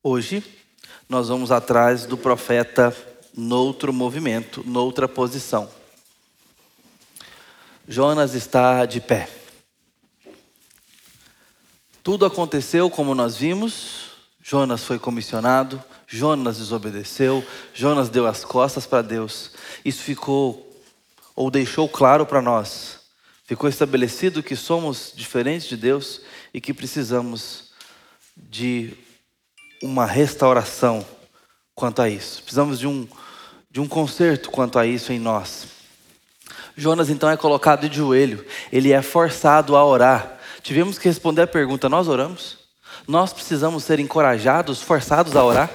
Hoje nós vamos atrás do profeta noutro movimento, noutra posição. Jonas está de pé. Tudo aconteceu como nós vimos. Jonas foi comissionado, Jonas desobedeceu, Jonas deu as costas para Deus. Isso ficou ou deixou claro para nós. Ficou estabelecido que somos diferentes de Deus e que precisamos de uma restauração quanto a isso. Precisamos de um, de um conserto quanto a isso em nós. Jonas então é colocado de joelho, ele é forçado a orar. Tivemos que responder a pergunta: nós oramos? Nós precisamos ser encorajados, forçados a orar?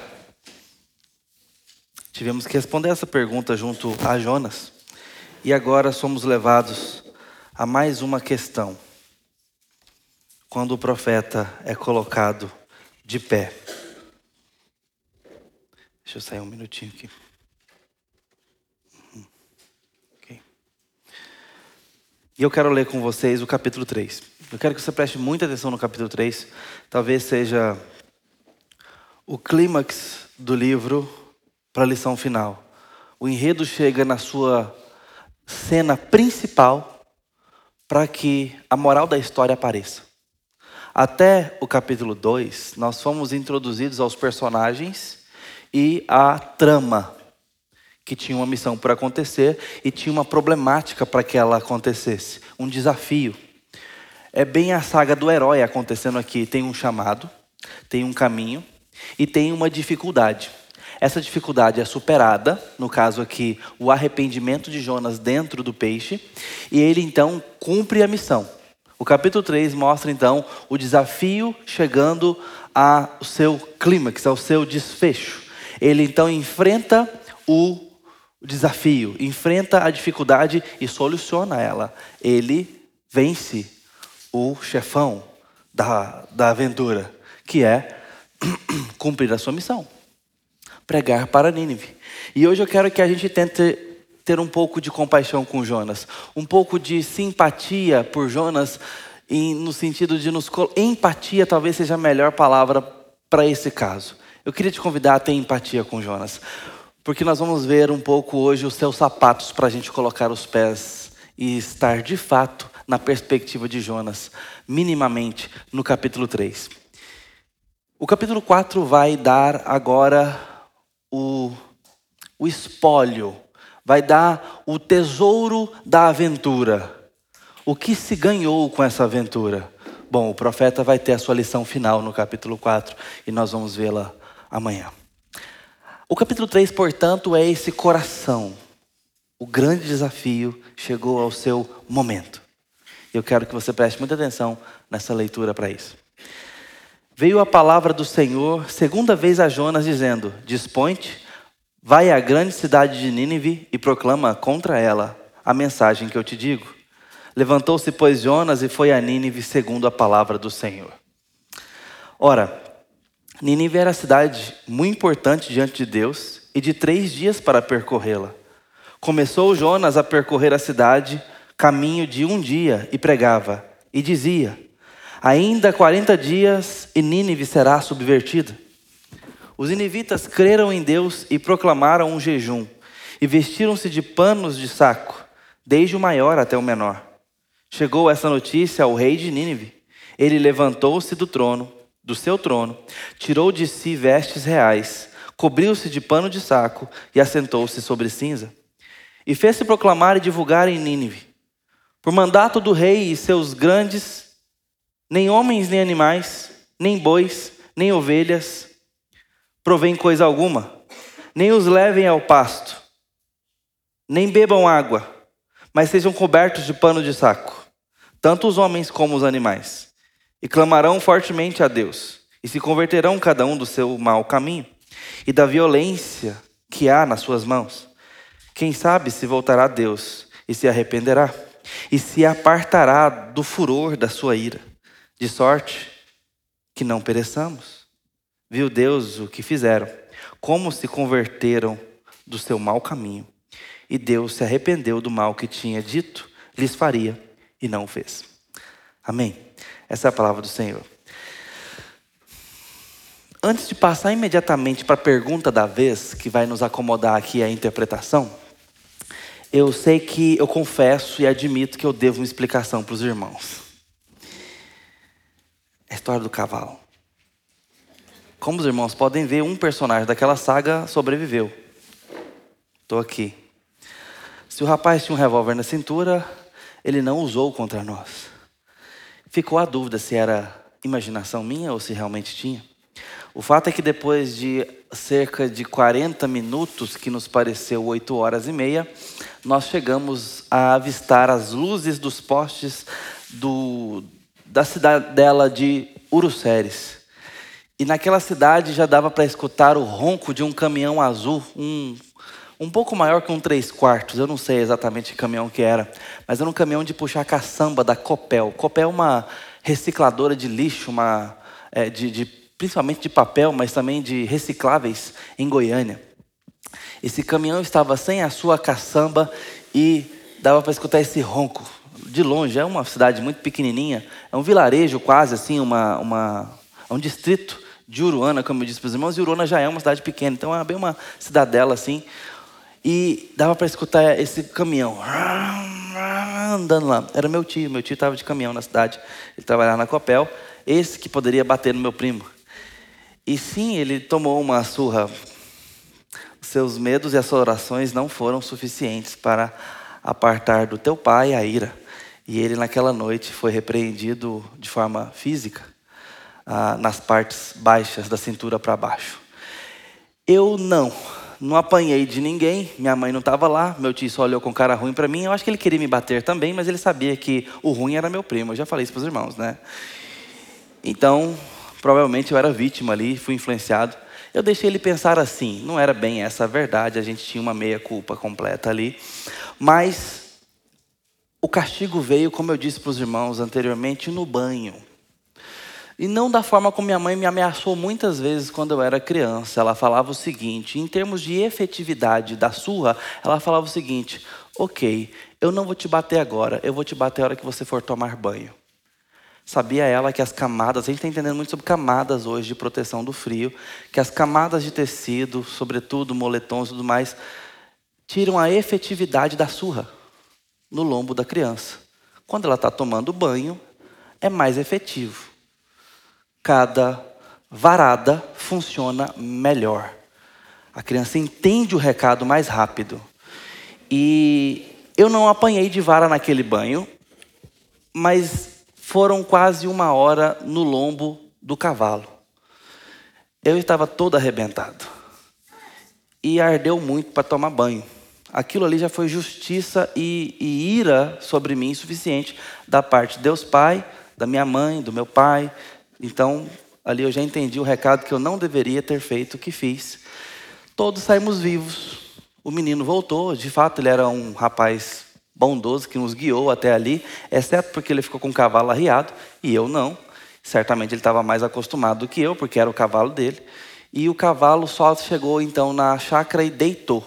Tivemos que responder essa pergunta junto a Jonas. E agora somos levados a mais uma questão. Quando o profeta é colocado de pé. Deixa eu sair um minutinho aqui. Uhum. Okay. E eu quero ler com vocês o capítulo 3. Eu quero que você preste muita atenção no capítulo 3. Talvez seja o clímax do livro para a lição final. O enredo chega na sua cena principal para que a moral da história apareça. Até o capítulo 2, nós fomos introduzidos aos personagens e a trama, que tinha uma missão por acontecer e tinha uma problemática para que ela acontecesse, um desafio. É bem a saga do herói acontecendo aqui. Tem um chamado, tem um caminho e tem uma dificuldade. Essa dificuldade é superada, no caso aqui, o arrependimento de Jonas dentro do peixe, e ele então cumpre a missão. O capítulo 3 mostra então o desafio chegando ao seu clímax, ao seu desfecho. Ele então enfrenta o desafio, enfrenta a dificuldade e soluciona ela. Ele vence o chefão da, da aventura, que é cumprir a sua missão pregar para Nínive. E hoje eu quero que a gente tente ter um pouco de compaixão com Jonas, um pouco de simpatia por Jonas, no sentido de nos. Empatia talvez seja a melhor palavra para esse caso. Eu queria te convidar a ter empatia com Jonas, porque nós vamos ver um pouco hoje os seus sapatos para a gente colocar os pés e estar de fato na perspectiva de Jonas, minimamente no capítulo 3. O capítulo 4 vai dar agora o, o espólio, vai dar o tesouro da aventura. O que se ganhou com essa aventura? Bom, o profeta vai ter a sua lição final no capítulo 4 e nós vamos vê-la amanhã. O capítulo 3, portanto, é esse coração. O grande desafio chegou ao seu momento. Eu quero que você preste muita atenção nessa leitura para isso. Veio a palavra do Senhor segunda vez a Jonas, dizendo: Dispõe-te, vai à grande cidade de Nínive e proclama contra ela a mensagem que eu te digo. Levantou-se, pois, Jonas e foi a Nínive segundo a palavra do Senhor. Ora, Nínive era cidade muito importante diante de Deus e de três dias para percorrê-la. Começou Jonas a percorrer a cidade, caminho de um dia, e pregava, e dizia: Ainda 40 dias e Nínive será subvertida. Os inivitas creram em Deus e proclamaram um jejum, e vestiram-se de panos de saco, desde o maior até o menor. Chegou essa notícia ao rei de Nínive. Ele levantou-se do trono, do seu trono, tirou de si vestes reais, cobriu-se de pano de saco e assentou-se sobre cinza. E fez-se proclamar e divulgar em Nínive, por mandato do rei e seus grandes nem homens, nem animais, nem bois, nem ovelhas provém coisa alguma, nem os levem ao pasto, nem bebam água, mas sejam cobertos de pano de saco, tanto os homens como os animais, e clamarão fortemente a Deus, e se converterão cada um do seu mau caminho e da violência que há nas suas mãos. Quem sabe se voltará a Deus e se arrependerá, e se apartará do furor da sua ira de sorte que não pereçamos. Viu Deus o que fizeram, como se converteram do seu mau caminho. E Deus se arrependeu do mal que tinha dito, lhes faria e não o fez. Amém. Essa é a palavra do Senhor. antes de passar imediatamente para a pergunta da vez, que vai nos acomodar aqui a interpretação, eu sei que eu confesso e admito que eu devo uma explicação para os irmãos. A história do cavalo. Como os irmãos podem ver, um personagem daquela saga sobreviveu. Estou aqui. Se o rapaz tinha um revólver na cintura, ele não usou contra nós. Ficou a dúvida se era imaginação minha ou se realmente tinha. O fato é que depois de cerca de 40 minutos, que nos pareceu 8 horas e meia, nós chegamos a avistar as luzes dos postes do, da cidadela de Uruceres. E naquela cidade já dava para escutar o ronco de um caminhão azul, um, um pouco maior que um três quartos, eu não sei exatamente que caminhão que era, mas era um caminhão de puxar caçamba da Copel. Copel é uma recicladora de lixo, uma, é, de, de principalmente de papel, mas também de recicláveis em Goiânia. Esse caminhão estava sem a sua caçamba e dava para escutar esse ronco de longe. É uma cidade muito pequenininha, é um vilarejo quase assim, uma, uma, é um distrito de Uruana, como eu disse para os irmãos, e Uruana já é uma cidade pequena, então é bem uma cidadela assim. E dava para escutar esse caminhão andando lá. Era meu tio, meu tio estava de caminhão na cidade, ele trabalhava na Copel, esse que poderia bater no meu primo. E sim, ele tomou uma surra. Seus medos e as orações não foram suficientes para apartar do teu pai a ira. E ele, naquela noite, foi repreendido de forma física, ah, nas partes baixas da cintura para baixo. Eu não, não apanhei de ninguém, minha mãe não estava lá, meu tio só olhou com cara ruim para mim. Eu acho que ele queria me bater também, mas ele sabia que o ruim era meu primo. Eu já falei isso para os irmãos, né? Então, Provavelmente eu era vítima ali, fui influenciado. Eu deixei ele pensar assim, não era bem essa a verdade, a gente tinha uma meia-culpa completa ali. Mas o castigo veio, como eu disse para os irmãos anteriormente, no banho. E não da forma como minha mãe me ameaçou muitas vezes quando eu era criança. Ela falava o seguinte: em termos de efetividade da surra, ela falava o seguinte: ok, eu não vou te bater agora, eu vou te bater a hora que você for tomar banho. Sabia ela que as camadas, a gente está entendendo muito sobre camadas hoje de proteção do frio, que as camadas de tecido, sobretudo moletons e tudo mais, tiram a efetividade da surra no lombo da criança. Quando ela está tomando banho, é mais efetivo. Cada varada funciona melhor. A criança entende o recado mais rápido. E eu não apanhei de vara naquele banho, mas foram quase uma hora no lombo do cavalo. Eu estava todo arrebentado. E ardeu muito para tomar banho. Aquilo ali já foi justiça e, e ira sobre mim suficiente da parte de Deus Pai, da minha mãe, do meu pai. Então, ali eu já entendi o recado que eu não deveria ter feito, o que fiz. Todos saímos vivos. O menino voltou, de fato ele era um rapaz bondoso que nos guiou até ali, exceto porque ele ficou com o cavalo arriado e eu não. Certamente ele estava mais acostumado do que eu, porque era o cavalo dele. E o cavalo só chegou então na chácara e deitou.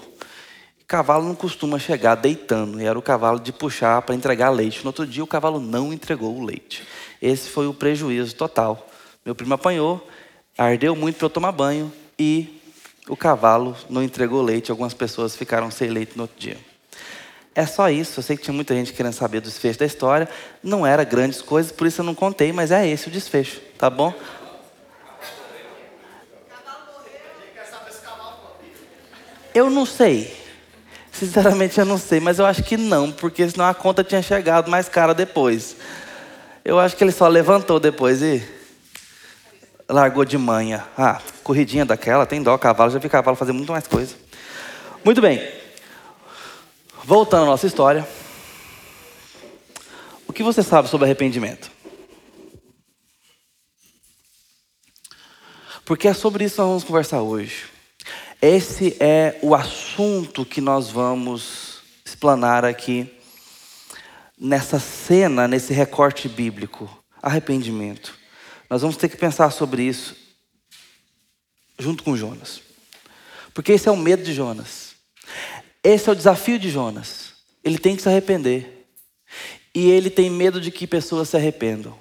Cavalo não costuma chegar deitando, e era o cavalo de puxar para entregar leite. No outro dia o cavalo não entregou o leite. Esse foi o prejuízo total. Meu primo apanhou, ardeu muito para eu tomar banho e o cavalo não entregou leite. Algumas pessoas ficaram sem leite no outro dia. É só isso. Eu sei que tinha muita gente querendo saber do desfecho da história. Não era grandes coisas, por isso eu não contei, mas é esse o desfecho, tá bom? Eu não sei. Sinceramente, eu não sei, mas eu acho que não, porque senão a conta tinha chegado mais cara depois. Eu acho que ele só levantou depois e largou de manhã. Ah, corridinha daquela, tem dó, cavalo, já vi cavalo fazer muito mais coisa. Muito bem. Voltando à nossa história. O que você sabe sobre arrependimento? Porque é sobre isso que nós vamos conversar hoje. Esse é o assunto que nós vamos explanar aqui nessa cena, nesse recorte bíblico. Arrependimento. Nós vamos ter que pensar sobre isso junto com Jonas. Porque esse é o medo de Jonas. Esse é o desafio de Jonas. Ele tem que se arrepender. E ele tem medo de que pessoas se arrependam.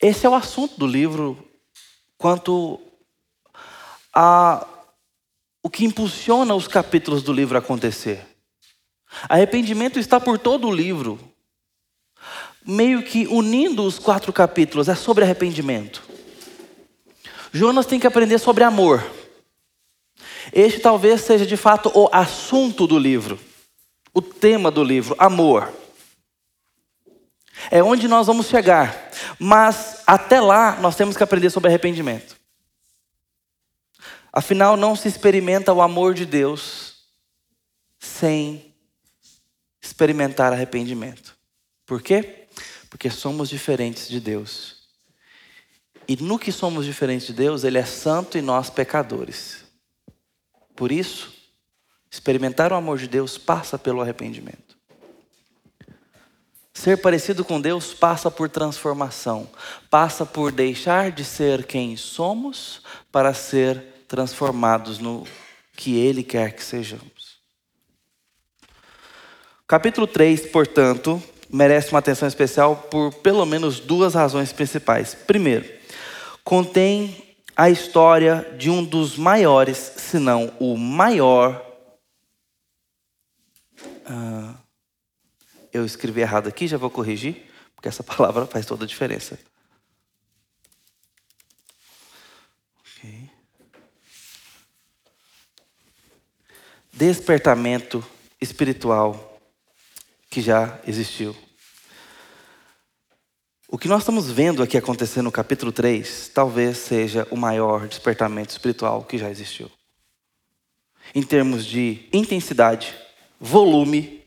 Esse é o assunto do livro quanto a o que impulsiona os capítulos do livro a acontecer. Arrependimento está por todo o livro, meio que unindo os quatro capítulos, é sobre arrependimento. Jonas tem que aprender sobre amor. Este talvez seja de fato o assunto do livro, o tema do livro, amor. É onde nós vamos chegar, mas até lá nós temos que aprender sobre arrependimento. Afinal, não se experimenta o amor de Deus sem experimentar arrependimento. Por quê? Porque somos diferentes de Deus. E no que somos diferentes de Deus, Ele é santo e nós pecadores. Por isso, experimentar o amor de Deus passa pelo arrependimento. Ser parecido com Deus passa por transformação, passa por deixar de ser quem somos para ser transformados no que Ele quer que sejamos. Capítulo 3, portanto, merece uma atenção especial por pelo menos duas razões principais. Primeiro, contém a história de um dos maiores, se não o maior. Uh, eu escrevi errado aqui, já vou corrigir, porque essa palavra faz toda a diferença. Despertamento espiritual que já existiu. O que nós estamos vendo aqui acontecer no capítulo 3 talvez seja o maior despertamento espiritual que já existiu. Em termos de intensidade, volume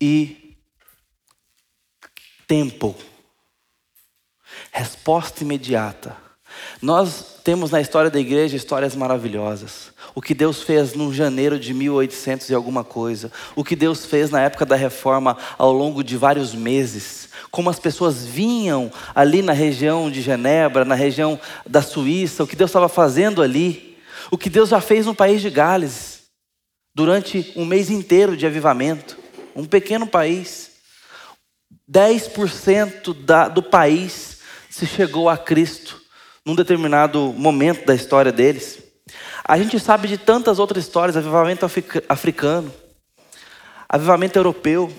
e tempo. Resposta imediata. Nós temos na história da igreja histórias maravilhosas. O que Deus fez no janeiro de 1800 e alguma coisa. O que Deus fez na época da reforma ao longo de vários meses como as pessoas vinham ali na região de Genebra, na região da Suíça, o que Deus estava fazendo ali, o que Deus já fez no país de Gales, durante um mês inteiro de avivamento, um pequeno país. 10% da, do país se chegou a Cristo num determinado momento da história deles. A gente sabe de tantas outras histórias, avivamento africano, avivamento europeu,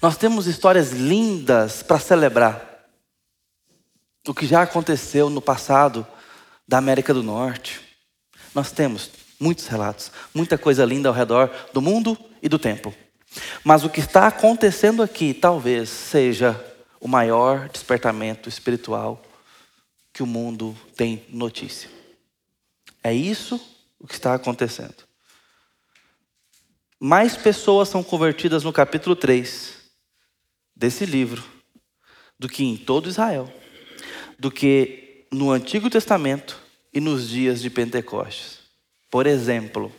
nós temos histórias lindas para celebrar. O que já aconteceu no passado da América do Norte. Nós temos muitos relatos, muita coisa linda ao redor do mundo e do tempo. Mas o que está acontecendo aqui talvez seja o maior despertamento espiritual que o mundo tem notícia. É isso o que está acontecendo. Mais pessoas são convertidas no capítulo 3 desse livro do que em todo Israel, do que no Antigo Testamento e nos dias de Pentecostes. Por exemplo,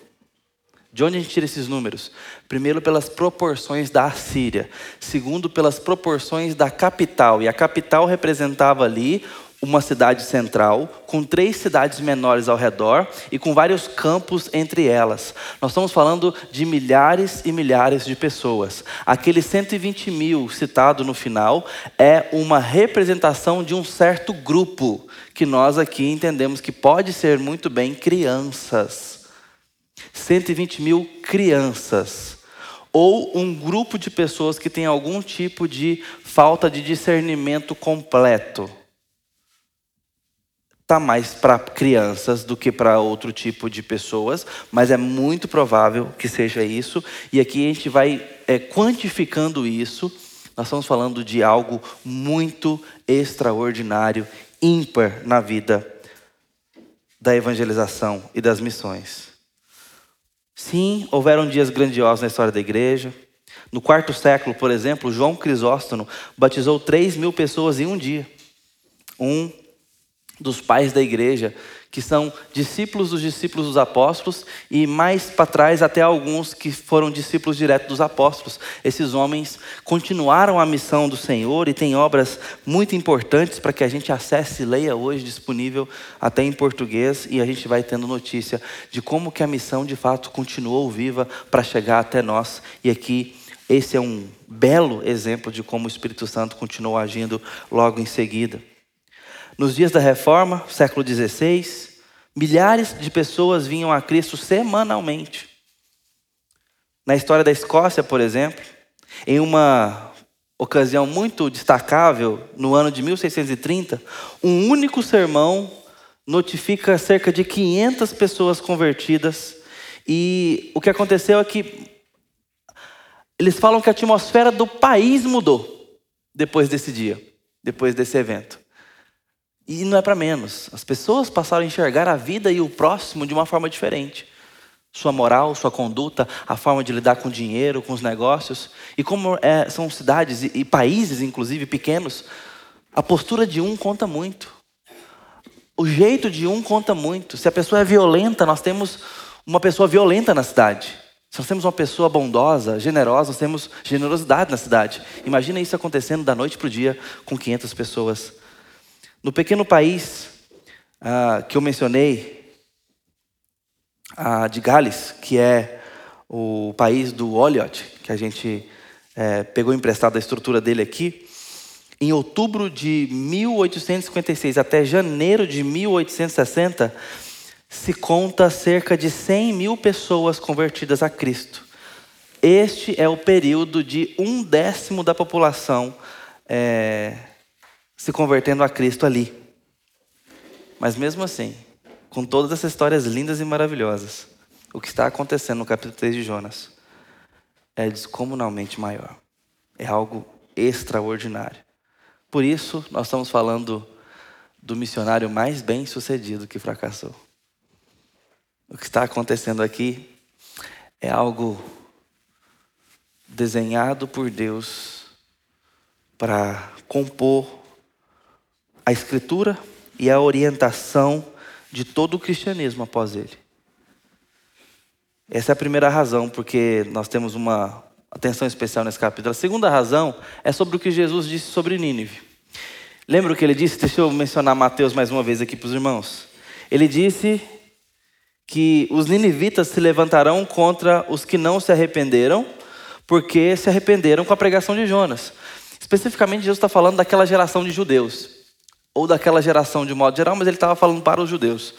de onde a gente tira esses números? Primeiro, pelas proporções da Assíria. Segundo, pelas proporções da capital. E a capital representava ali uma cidade central, com três cidades menores ao redor e com vários campos entre elas. Nós estamos falando de milhares e milhares de pessoas. Aquele 120 mil citado no final é uma representação de um certo grupo, que nós aqui entendemos que pode ser muito bem crianças. 120 mil crianças. Ou um grupo de pessoas que tem algum tipo de falta de discernimento completo está mais para crianças do que para outro tipo de pessoas, mas é muito provável que seja isso. E aqui a gente vai é, quantificando isso. Nós estamos falando de algo muito extraordinário, ímpar na vida da evangelização e das missões. Sim, houveram dias grandiosos na história da igreja. No quarto século, por exemplo, João Crisóstomo batizou 3 mil pessoas em um dia. Um dos pais da igreja, que são discípulos dos discípulos dos apóstolos e mais para trás até alguns que foram discípulos diretos dos apóstolos. Esses homens continuaram a missão do Senhor e têm obras muito importantes para que a gente acesse e leia hoje disponível até em português e a gente vai tendo notícia de como que a missão de fato continuou viva para chegar até nós. E aqui esse é um belo exemplo de como o Espírito Santo continuou agindo logo em seguida. Nos dias da reforma, século XVI, milhares de pessoas vinham a Cristo semanalmente. Na história da Escócia, por exemplo, em uma ocasião muito destacável, no ano de 1630, um único sermão notifica cerca de 500 pessoas convertidas. E o que aconteceu é que eles falam que a atmosfera do país mudou depois desse dia, depois desse evento. E não é para menos. As pessoas passaram a enxergar a vida e o próximo de uma forma diferente. Sua moral, sua conduta, a forma de lidar com o dinheiro, com os negócios. E como é, são cidades e, e países, inclusive pequenos, a postura de um conta muito. O jeito de um conta muito. Se a pessoa é violenta, nós temos uma pessoa violenta na cidade. Se nós temos uma pessoa bondosa, generosa, nós temos generosidade na cidade. Imagina isso acontecendo da noite para o dia com 500 pessoas. No pequeno país ah, que eu mencionei, ah, de Gales, que é o país do Oliot, que a gente é, pegou emprestado a estrutura dele aqui, em outubro de 1856 até janeiro de 1860, se conta cerca de 100 mil pessoas convertidas a Cristo. Este é o período de um décimo da população é, se convertendo a Cristo ali. Mas mesmo assim, com todas essas histórias lindas e maravilhosas, o que está acontecendo no capítulo 3 de Jonas é descomunalmente maior. É algo extraordinário. Por isso, nós estamos falando do missionário mais bem sucedido que fracassou. O que está acontecendo aqui é algo desenhado por Deus para compor a escritura e a orientação de todo o cristianismo após ele. Essa é a primeira razão porque nós temos uma atenção especial nesse capítulo. A segunda razão é sobre o que Jesus disse sobre Nínive. Lembra o que ele disse? Deixa eu mencionar Mateus mais uma vez aqui para os irmãos. Ele disse que os ninivitas se levantarão contra os que não se arrependeram, porque se arrependeram com a pregação de Jonas. Especificamente, Jesus está falando daquela geração de judeus, ou daquela geração de modo geral, mas ele estava falando para os judeus.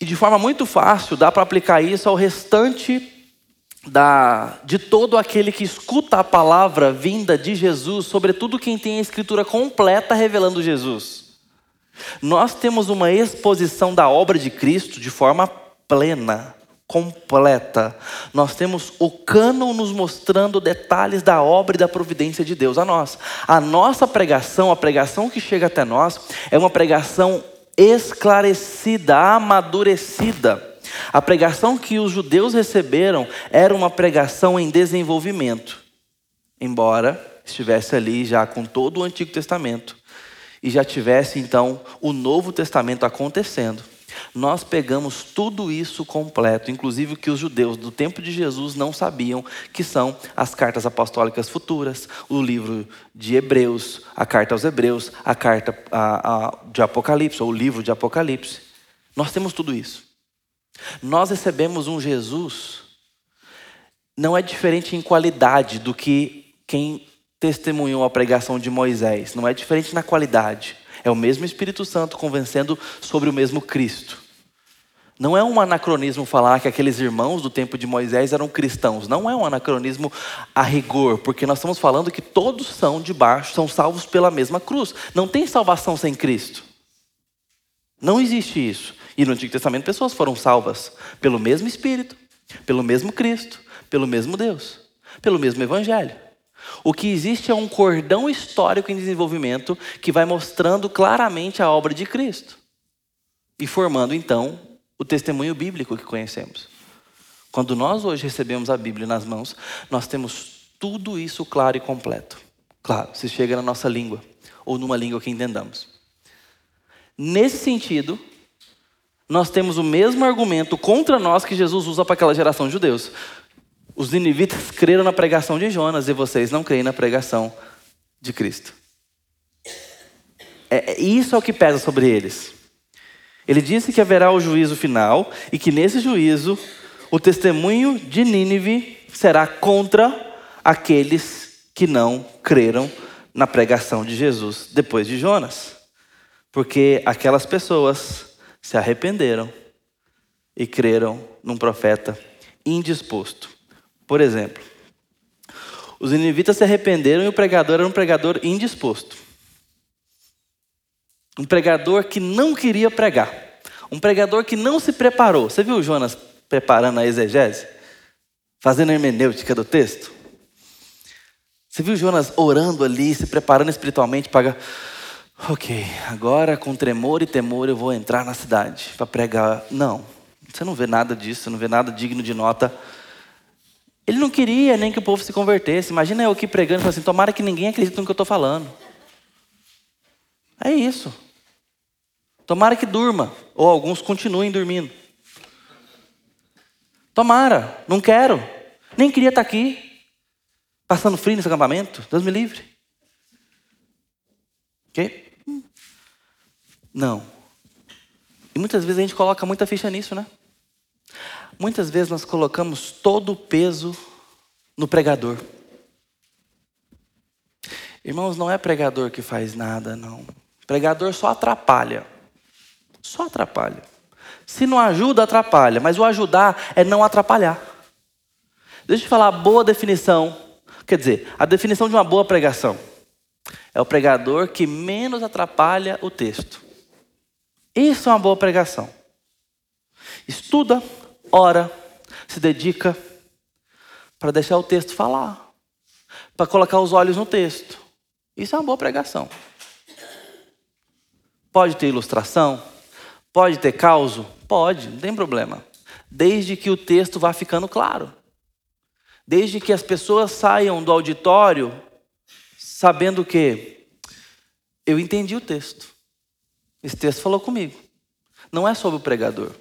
E de forma muito fácil dá para aplicar isso ao restante da, de todo aquele que escuta a palavra vinda de Jesus, sobretudo quem tem a escritura completa revelando Jesus. Nós temos uma exposição da obra de Cristo de forma plena, completa. Nós temos o cânon nos mostrando detalhes da obra e da providência de Deus a nós. A nossa pregação, a pregação que chega até nós, é uma pregação esclarecida, amadurecida. A pregação que os judeus receberam era uma pregação em desenvolvimento, embora estivesse ali já com todo o Antigo Testamento e já tivesse então o Novo Testamento acontecendo. Nós pegamos tudo isso completo, inclusive o que os judeus do tempo de Jesus não sabiam, que são as cartas apostólicas futuras, o livro de Hebreus, a carta aos Hebreus, a carta a, a, de Apocalipse, ou o livro de Apocalipse. Nós temos tudo isso. Nós recebemos um Jesus, não é diferente em qualidade do que quem testemunhou a pregação de Moisés. Não é diferente na qualidade. É o mesmo Espírito Santo convencendo sobre o mesmo Cristo. Não é um anacronismo falar que aqueles irmãos do tempo de Moisés eram cristãos. Não é um anacronismo a rigor, porque nós estamos falando que todos são debaixo, são salvos pela mesma cruz. Não tem salvação sem Cristo. Não existe isso. E no Antigo Testamento pessoas foram salvas pelo mesmo Espírito, pelo mesmo Cristo, pelo mesmo Deus, pelo mesmo Evangelho. O que existe é um cordão histórico em desenvolvimento que vai mostrando claramente a obra de Cristo e formando então o testemunho bíblico que conhecemos. Quando nós hoje recebemos a Bíblia nas mãos, nós temos tudo isso claro e completo. Claro, se chega na nossa língua ou numa língua que entendamos. Nesse sentido, nós temos o mesmo argumento contra nós que Jesus usa para aquela geração de judeus. Os ninivitas creram na pregação de Jonas e vocês não creem na pregação de Cristo. É, é, isso é o que pesa sobre eles. Ele disse que haverá o juízo final e que nesse juízo o testemunho de Nínive será contra aqueles que não creram na pregação de Jesus depois de Jonas. Porque aquelas pessoas se arrependeram e creram num profeta indisposto. Por exemplo, os ninivitas se arrependeram e o pregador era um pregador indisposto. Um pregador que não queria pregar. Um pregador que não se preparou. Você viu Jonas preparando a exegese? Fazendo a hermenêutica do texto? Você viu Jonas orando ali, se preparando espiritualmente para. Ok, agora com tremor e temor eu vou entrar na cidade para pregar. Não, você não vê nada disso, não vê nada digno de nota ele não queria nem que o povo se convertesse. Imagina eu aqui pregando e falando assim: tomara que ninguém acredite no que eu estou falando. É isso. Tomara que durma, ou alguns continuem dormindo. Tomara, não quero. Nem queria estar aqui, passando frio nesse acampamento. Deus me livre. Ok? Não. E muitas vezes a gente coloca muita ficha nisso, né? Muitas vezes nós colocamos todo o peso no pregador. Irmãos, não é pregador que faz nada, não. Pregador só atrapalha. Só atrapalha. Se não ajuda, atrapalha. Mas o ajudar é não atrapalhar. Deixa eu falar a boa definição. Quer dizer, a definição de uma boa pregação. É o pregador que menos atrapalha o texto. Isso é uma boa pregação. Estuda, ora, se dedica para deixar o texto falar, para colocar os olhos no texto. Isso é uma boa pregação. Pode ter ilustração, pode ter causo, pode, não tem problema. Desde que o texto vá ficando claro. Desde que as pessoas saiam do auditório sabendo que eu entendi o texto. Esse texto falou comigo. Não é sobre o pregador.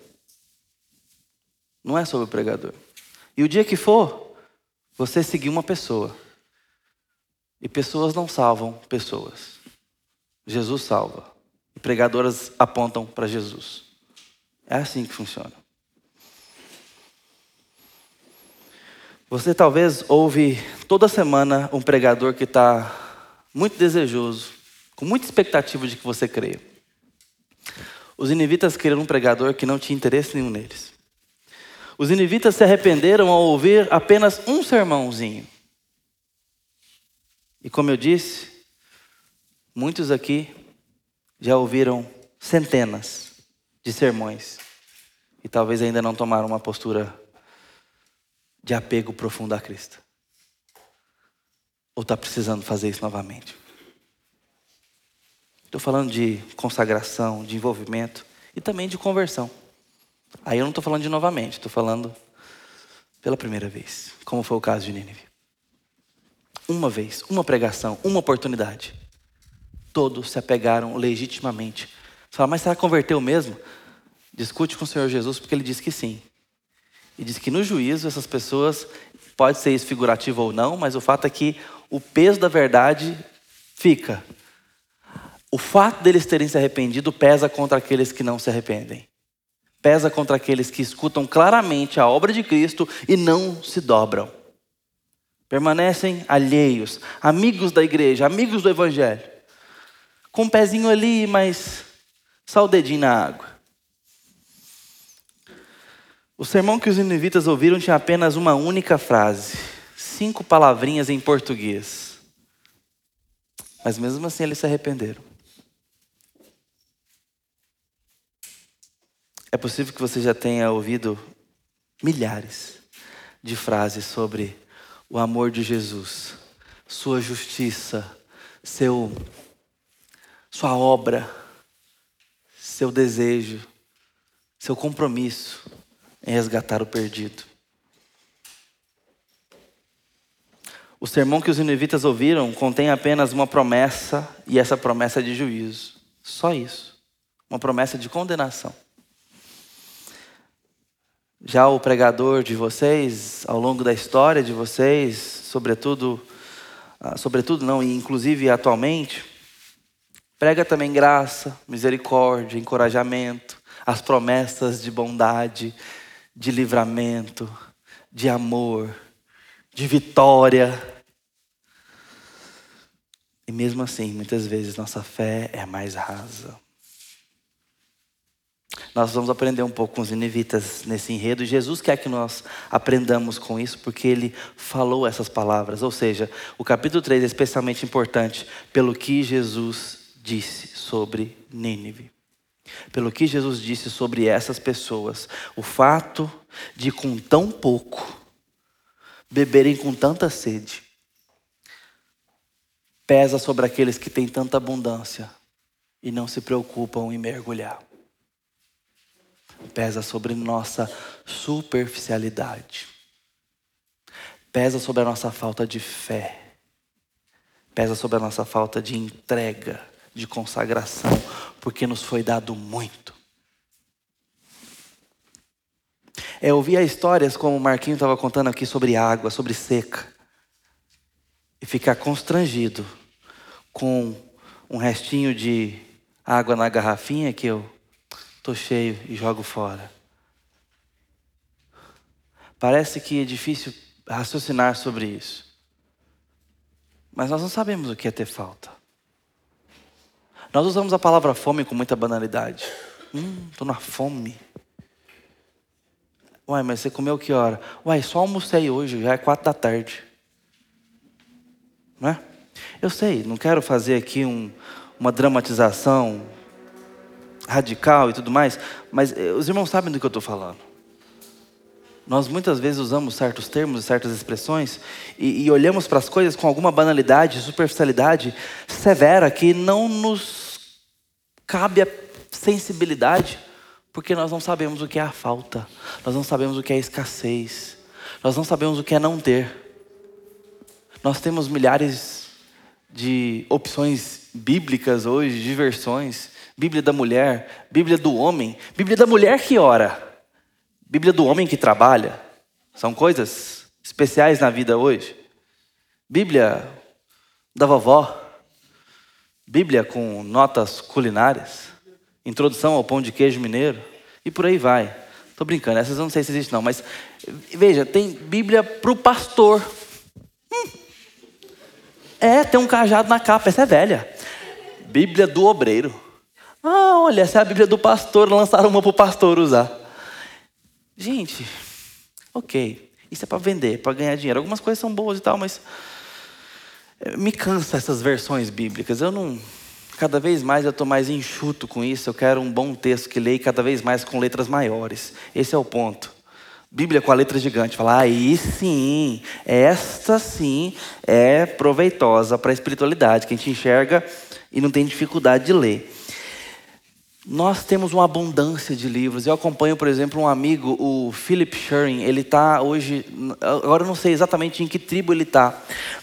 Não é sobre o pregador. E o dia que for, você seguir uma pessoa. E pessoas não salvam pessoas. Jesus salva. E pregadoras apontam para Jesus. É assim que funciona. Você talvez ouve toda semana um pregador que está muito desejoso, com muita expectativa de que você creia. Os inivitas queriam um pregador que não tinha interesse nenhum neles. Os inivitas se arrependeram ao ouvir apenas um sermãozinho. E como eu disse, muitos aqui já ouviram centenas de sermões e talvez ainda não tomaram uma postura de apego profundo a Cristo. Ou está precisando fazer isso novamente? Estou falando de consagração, de envolvimento e também de conversão. Aí eu não estou falando de novamente, estou falando pela primeira vez, como foi o caso de Nínive. Uma vez, uma pregação, uma oportunidade. Todos se apegaram legitimamente. Você fala, mas será que converteu mesmo? Discute com o Senhor Jesus, porque ele disse que sim. E diz que no juízo essas pessoas, pode ser isso figurativo ou não, mas o fato é que o peso da verdade fica. O fato deles terem se arrependido pesa contra aqueles que não se arrependem pesa contra aqueles que escutam claramente a obra de Cristo e não se dobram. Permanecem alheios, amigos da igreja, amigos do Evangelho. Com um pezinho ali, mas só o dedinho na água. O sermão que os inivitas ouviram tinha apenas uma única frase, cinco palavrinhas em português. Mas mesmo assim eles se arrependeram. É possível que você já tenha ouvido milhares de frases sobre o amor de Jesus, sua justiça, seu sua obra, seu desejo, seu compromisso em resgatar o perdido. O sermão que os inivitas ouviram contém apenas uma promessa, e essa promessa é de juízo. Só isso. Uma promessa de condenação. Já o pregador de vocês, ao longo da história de vocês, sobretudo, ah, sobretudo não, e inclusive atualmente, prega também graça, misericórdia, encorajamento, as promessas de bondade, de livramento, de amor, de vitória. E mesmo assim, muitas vezes nossa fé é mais rasa. Nós vamos aprender um pouco com os ninivitas nesse enredo. Jesus quer que nós aprendamos com isso, porque ele falou essas palavras. Ou seja, o capítulo 3 é especialmente importante pelo que Jesus disse sobre Nínive. Pelo que Jesus disse sobre essas pessoas. O fato de, com tão pouco, beberem com tanta sede, pesa sobre aqueles que têm tanta abundância e não se preocupam em mergulhar pesa sobre nossa superficialidade, pesa sobre a nossa falta de fé, pesa sobre a nossa falta de entrega, de consagração, porque nos foi dado muito. É ouvir histórias como o Marquinho estava contando aqui sobre água, sobre seca, e ficar constrangido com um restinho de água na garrafinha que eu estou cheio e jogo fora. Parece que é difícil raciocinar sobre isso. Mas nós não sabemos o que é ter falta. Nós usamos a palavra fome com muita banalidade. Hum, estou na fome. Uai, mas você comeu que hora? Uai, só almocei hoje, já é quatro da tarde. Não é? Eu sei, não quero fazer aqui um, uma dramatização radical e tudo mais, mas eh, os irmãos sabem do que eu estou falando. Nós muitas vezes usamos certos termos e certas expressões e, e olhamos para as coisas com alguma banalidade, superficialidade severa que não nos cabe a sensibilidade, porque nós não sabemos o que é a falta, nós não sabemos o que é a escassez, nós não sabemos o que é não ter. Nós temos milhares de opções bíblicas hoje, de versões, Bíblia da mulher, Bíblia do homem, Bíblia da mulher que ora, Bíblia do homem que trabalha. São coisas especiais na vida hoje. Bíblia da vovó, Bíblia com notas culinárias, introdução ao pão de queijo mineiro e por aí vai. Estou brincando, essas eu não sei se existe não, mas veja, tem Bíblia para o pastor. Hum. É, tem um cajado na capa, essa é velha. Bíblia do obreiro. Ah, olha, essa é a Bíblia do pastor, lançaram uma para o pastor usar. Gente, ok, isso é para vender, para ganhar dinheiro. Algumas coisas são boas e tal, mas eh, me cansa essas versões bíblicas. Eu não. Cada vez mais eu estou mais enxuto com isso. Eu quero um bom texto que leia cada vez mais com letras maiores. Esse é o ponto. Bíblia com a letra gigante. Falar, aí sim, esta sim é proveitosa para a espiritualidade, que a gente enxerga e não tem dificuldade de ler. Nós temos uma abundância de livros. Eu acompanho, por exemplo, um amigo, o Philip Shuring. Ele está hoje, agora eu não sei exatamente em que tribo ele está,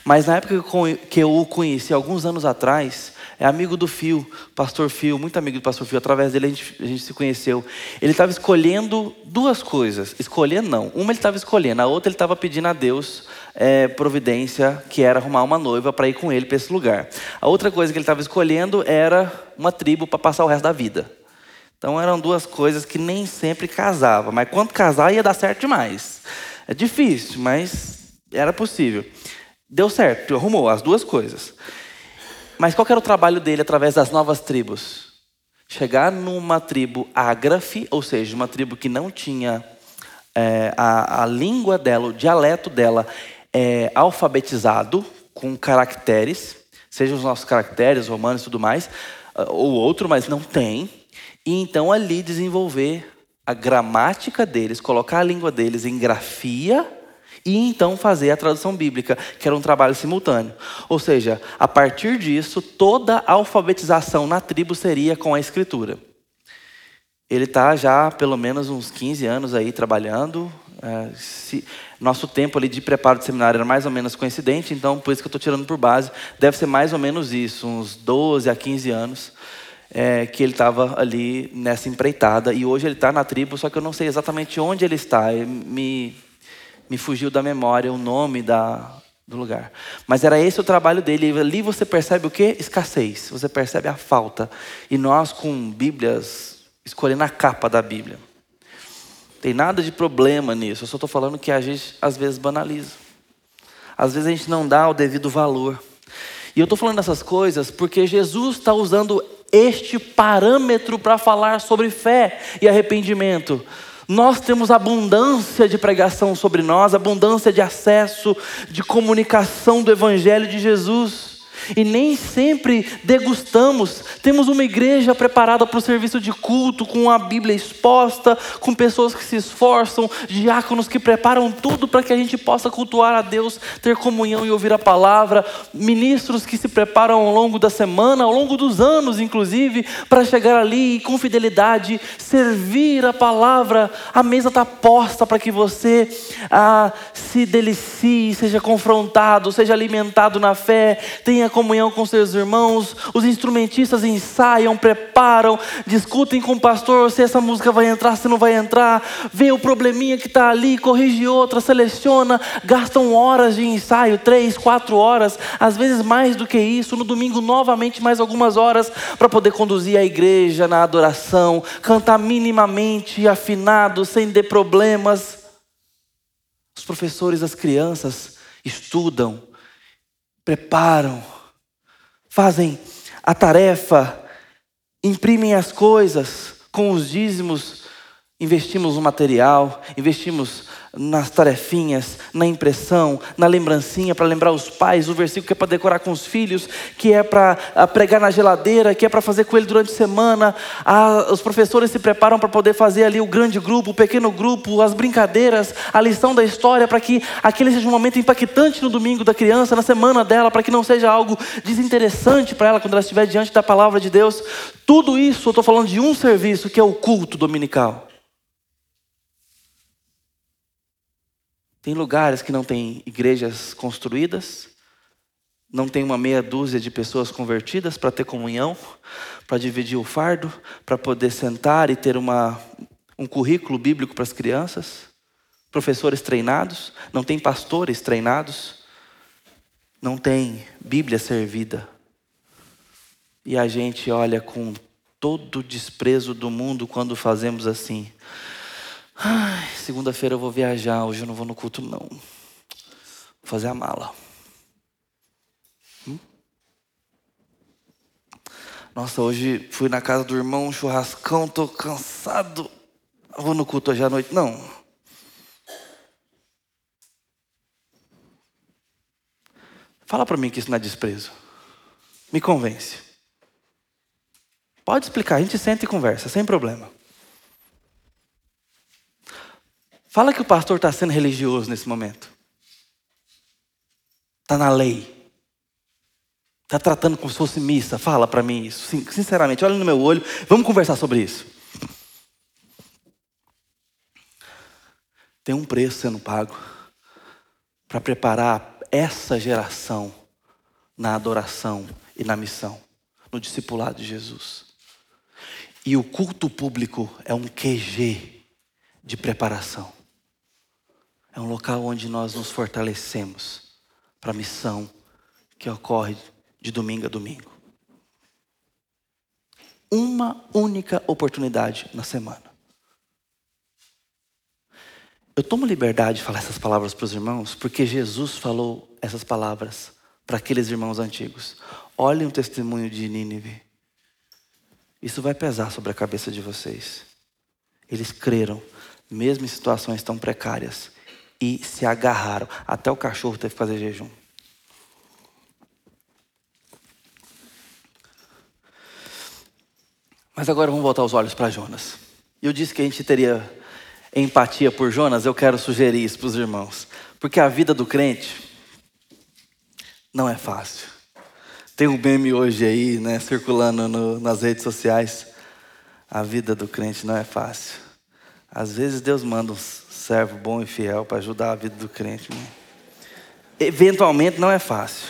mas na época que eu o conheci, alguns anos atrás, é amigo do Fio, pastor Fio, muito amigo do pastor Fio. Através dele a gente, a gente se conheceu. Ele estava escolhendo duas coisas. Escolhendo não. Uma ele estava escolhendo, a outra ele estava pedindo a Deus é, providência, que era arrumar uma noiva para ir com ele para esse lugar. A outra coisa que ele estava escolhendo era uma tribo para passar o resto da vida. Então eram duas coisas que nem sempre casava, mas quando casar ia dar certo demais. É difícil, mas era possível. Deu certo, arrumou as duas coisas. Mas qual era o trabalho dele através das novas tribos? Chegar numa tribo ágrafe, ou seja, uma tribo que não tinha é, a, a língua dela, o dialeto dela é, alfabetizado com caracteres, sejam os nossos caracteres romanos e tudo mais, ah, ou outro, mas não tem. E então ali desenvolver a gramática deles, colocar a língua deles em grafia e então fazer a tradução bíblica, que era um trabalho simultâneo. Ou seja, a partir disso, toda a alfabetização na tribo seria com a escritura. Ele está já pelo menos uns 15 anos aí trabalhando. É, se, nosso tempo ali de preparo de seminário era mais ou menos coincidente, então por isso que eu estou tirando por base. Deve ser mais ou menos isso, uns 12 a 15 anos é, que ele estava ali nessa empreitada. E hoje ele está na tribo, só que eu não sei exatamente onde ele está. Me, me fugiu da memória o nome da, do lugar. Mas era esse o trabalho dele. Ali você percebe o que? Escassez. Você percebe a falta. E nós com Bíblias, escolhendo a capa da Bíblia. Tem nada de problema nisso. Eu só estou falando que a gente às vezes banaliza. Às vezes a gente não dá o devido valor. E eu estou falando essas coisas porque Jesus está usando este parâmetro para falar sobre fé e arrependimento. Nós temos abundância de pregação sobre nós, abundância de acesso, de comunicação do Evangelho de Jesus e nem sempre degustamos. Temos uma igreja preparada para o serviço de culto, com a Bíblia exposta, com pessoas que se esforçam, diáconos que preparam tudo para que a gente possa cultuar a Deus, ter comunhão e ouvir a palavra, ministros que se preparam ao longo da semana, ao longo dos anos, inclusive, para chegar ali e com fidelidade servir a palavra. A mesa está posta para que você ah, se delicie, seja confrontado, seja alimentado na fé, tenha comunhão com seus irmãos, os instrumentistas ensaiam, preparam, discutem com o pastor se essa música vai entrar, se não vai entrar, vê o probleminha que está ali, corrige outra, seleciona, gastam horas de ensaio, três, quatro horas, às vezes mais do que isso, no domingo novamente mais algumas horas para poder conduzir a igreja na adoração, cantar minimamente afinado, sem ter problemas. Os professores, as crianças estudam, preparam, fazem a tarefa, imprimem as coisas com os dízimos, investimos no material, investimos nas tarefinhas, na impressão, na lembrancinha para lembrar os pais, o versículo que é para decorar com os filhos, que é para ah, pregar na geladeira, que é para fazer com ele durante a semana. Ah, os professores se preparam para poder fazer ali o grande grupo, o pequeno grupo, as brincadeiras, a lição da história, para que aquele seja um momento impactante no domingo da criança, na semana dela, para que não seja algo desinteressante para ela quando ela estiver diante da palavra de Deus. Tudo isso eu estou falando de um serviço que é o culto dominical. Tem lugares que não tem igrejas construídas, não tem uma meia dúzia de pessoas convertidas para ter comunhão, para dividir o fardo, para poder sentar e ter uma, um currículo bíblico para as crianças, professores treinados, não tem pastores treinados, não tem Bíblia servida. E a gente olha com todo o desprezo do mundo quando fazemos assim. Segunda-feira eu vou viajar, hoje eu não vou no culto, não. Vou fazer a mala. Hum? Nossa, hoje fui na casa do irmão, churrascão, tô cansado. Eu vou no culto hoje à noite, não. Fala para mim que isso não é desprezo. Me convence. Pode explicar, a gente senta e conversa, sem problema. Fala que o pastor está sendo religioso nesse momento. Está na lei. Está tratando como se fosse missa. Fala para mim isso. Sinceramente, olha no meu olho. Vamos conversar sobre isso. Tem um preço sendo pago para preparar essa geração na adoração e na missão, no discipulado de Jesus. E o culto público é um QG de preparação. É um local onde nós nos fortalecemos para a missão que ocorre de domingo a domingo. Uma única oportunidade na semana. Eu tomo liberdade de falar essas palavras para os irmãos, porque Jesus falou essas palavras para aqueles irmãos antigos. Olhem o testemunho de Nínive. Isso vai pesar sobre a cabeça de vocês. Eles creram, mesmo em situações tão precárias e se agarraram. Até o cachorro teve que fazer jejum. Mas agora vamos voltar os olhos para Jonas. Eu disse que a gente teria empatia por Jonas, eu quero sugerir isso para os irmãos. Porque a vida do crente não é fácil. Tem um meme hoje aí, né, circulando no, nas redes sociais. A vida do crente não é fácil. Às vezes Deus manda uns servo bom e fiel para ajudar a vida do crente. Né? Eventualmente não é fácil.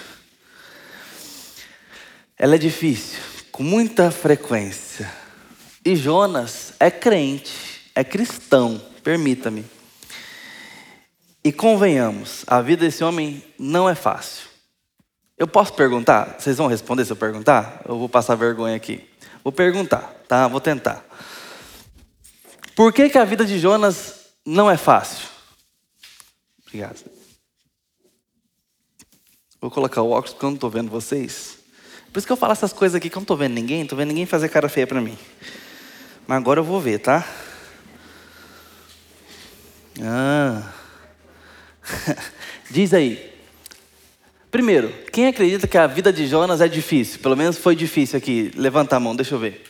Ela é difícil, com muita frequência. E Jonas é crente, é cristão, permita-me. E convenhamos, a vida desse homem não é fácil. Eu posso perguntar? Vocês vão responder se eu perguntar? Eu vou passar vergonha aqui. Vou perguntar, tá? Vou tentar. Por que, que a vida de Jonas não é fácil. Obrigado. Vou colocar o óculos porque eu não estou vendo vocês. Por isso que eu falo essas coisas aqui que eu não estou vendo ninguém, estou vendo ninguém fazer cara feia para mim. Mas agora eu vou ver, tá? Ah. Diz aí. Primeiro, quem acredita que a vida de Jonas é difícil? Pelo menos foi difícil aqui. Levanta a mão, deixa eu ver.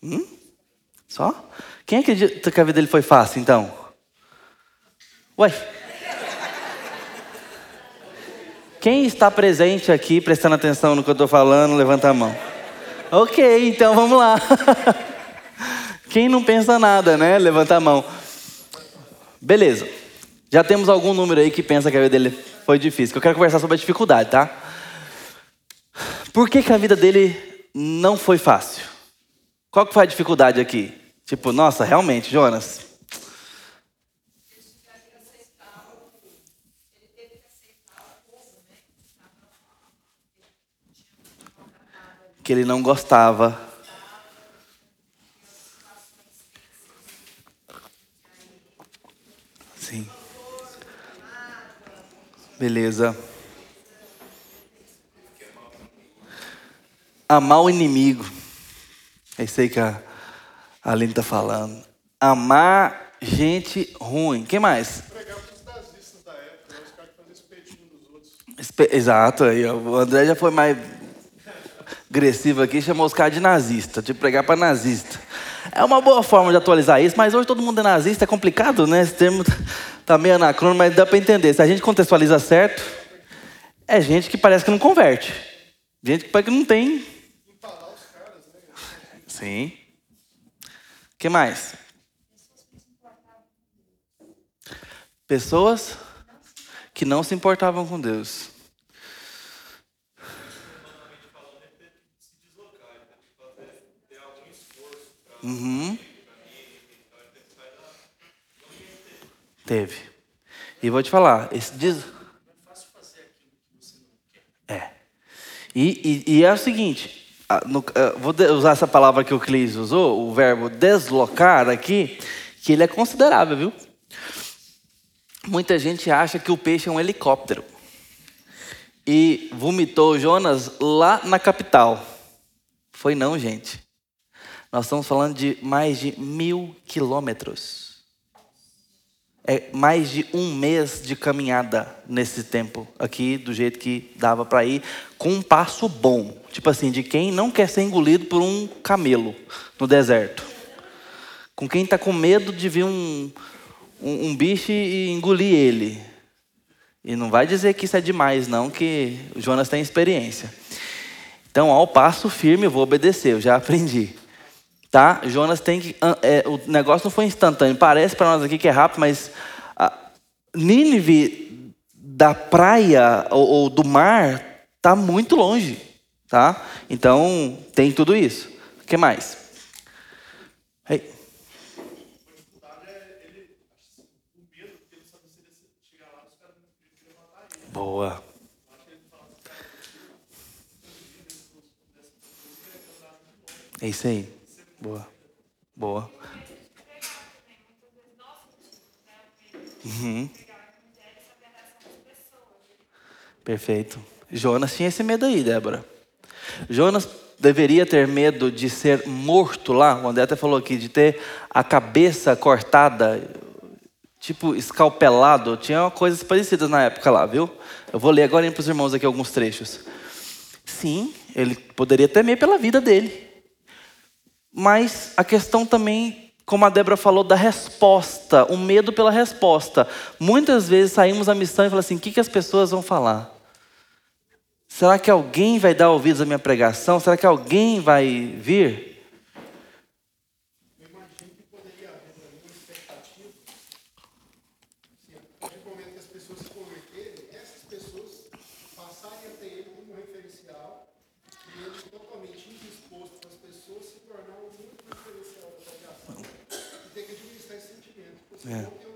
Hum? Só? Quem acredita que a vida dele foi fácil, então? Ué? Quem está presente aqui, prestando atenção no que eu estou falando, levanta a mão. Ok, então vamos lá. Quem não pensa nada, né? Levanta a mão. Beleza. Já temos algum número aí que pensa que a vida dele foi difícil. Eu quero conversar sobre a dificuldade, tá? Por que, que a vida dele não foi fácil? Qual que foi a dificuldade aqui? Tipo, nossa, realmente, Jonas. Que ele não gostava Beleza. Amar o inimigo. É isso aí que a Aline está falando. Amar gente ruim. Quem mais? Exato, aí o André já foi mais agressivo aqui, chamou os caras de nazista, de pregar para nazista. É uma boa forma de atualizar isso, mas hoje todo mundo é nazista, é complicado, né? Esse termo tá meio anacrônico, mas dá para entender. Se a gente contextualiza certo, é gente que parece que não converte. Gente que parece que não tem. Sim. Que mais? Pessoas que não se importavam com Deus. Uhum. Teve. E vou te falar, esse diz... É. E, e, e é o seguinte, no, vou usar essa palavra que o Clis usou, o verbo deslocar aqui, que ele é considerável, viu? Muita gente acha que o peixe é um helicóptero. E vomitou Jonas lá na capital. Foi não, gente. Nós estamos falando de mais de mil quilômetros. É mais de um mês de caminhada nesse tempo aqui, do jeito que dava para ir, com um passo bom. Tipo assim, de quem não quer ser engolido por um camelo no deserto. Com quem está com medo de vir um, um, um bicho e engolir ele. E não vai dizer que isso é demais, não, que o Jonas tem experiência. Então, ao passo firme, eu vou obedecer, eu já aprendi. Tá? Jonas tem que. É, o negócio não foi instantâneo. Parece para nós aqui que é rápido, mas Nínive da praia ou, ou do mar está muito longe. Tá? Então tem tudo isso. O que mais? Hey. Boa. É isso aí. Boa. Boa. Uhum. Perfeito. Jonas tinha esse medo aí, Débora. Jonas deveria ter medo de ser morto lá. O André até falou aqui, de ter a cabeça cortada, tipo escalpelado. Tinha coisas parecidas na época lá, viu? Eu vou ler agora para os irmãos aqui alguns trechos. Sim, ele poderia temer pela vida dele. Mas a questão também, como a Débora falou, da resposta, o medo pela resposta. Muitas vezes saímos da missão e falamos assim: o que, que as pessoas vão falar? Será que alguém vai dar ouvidos à minha pregação? Será que alguém vai vir? É.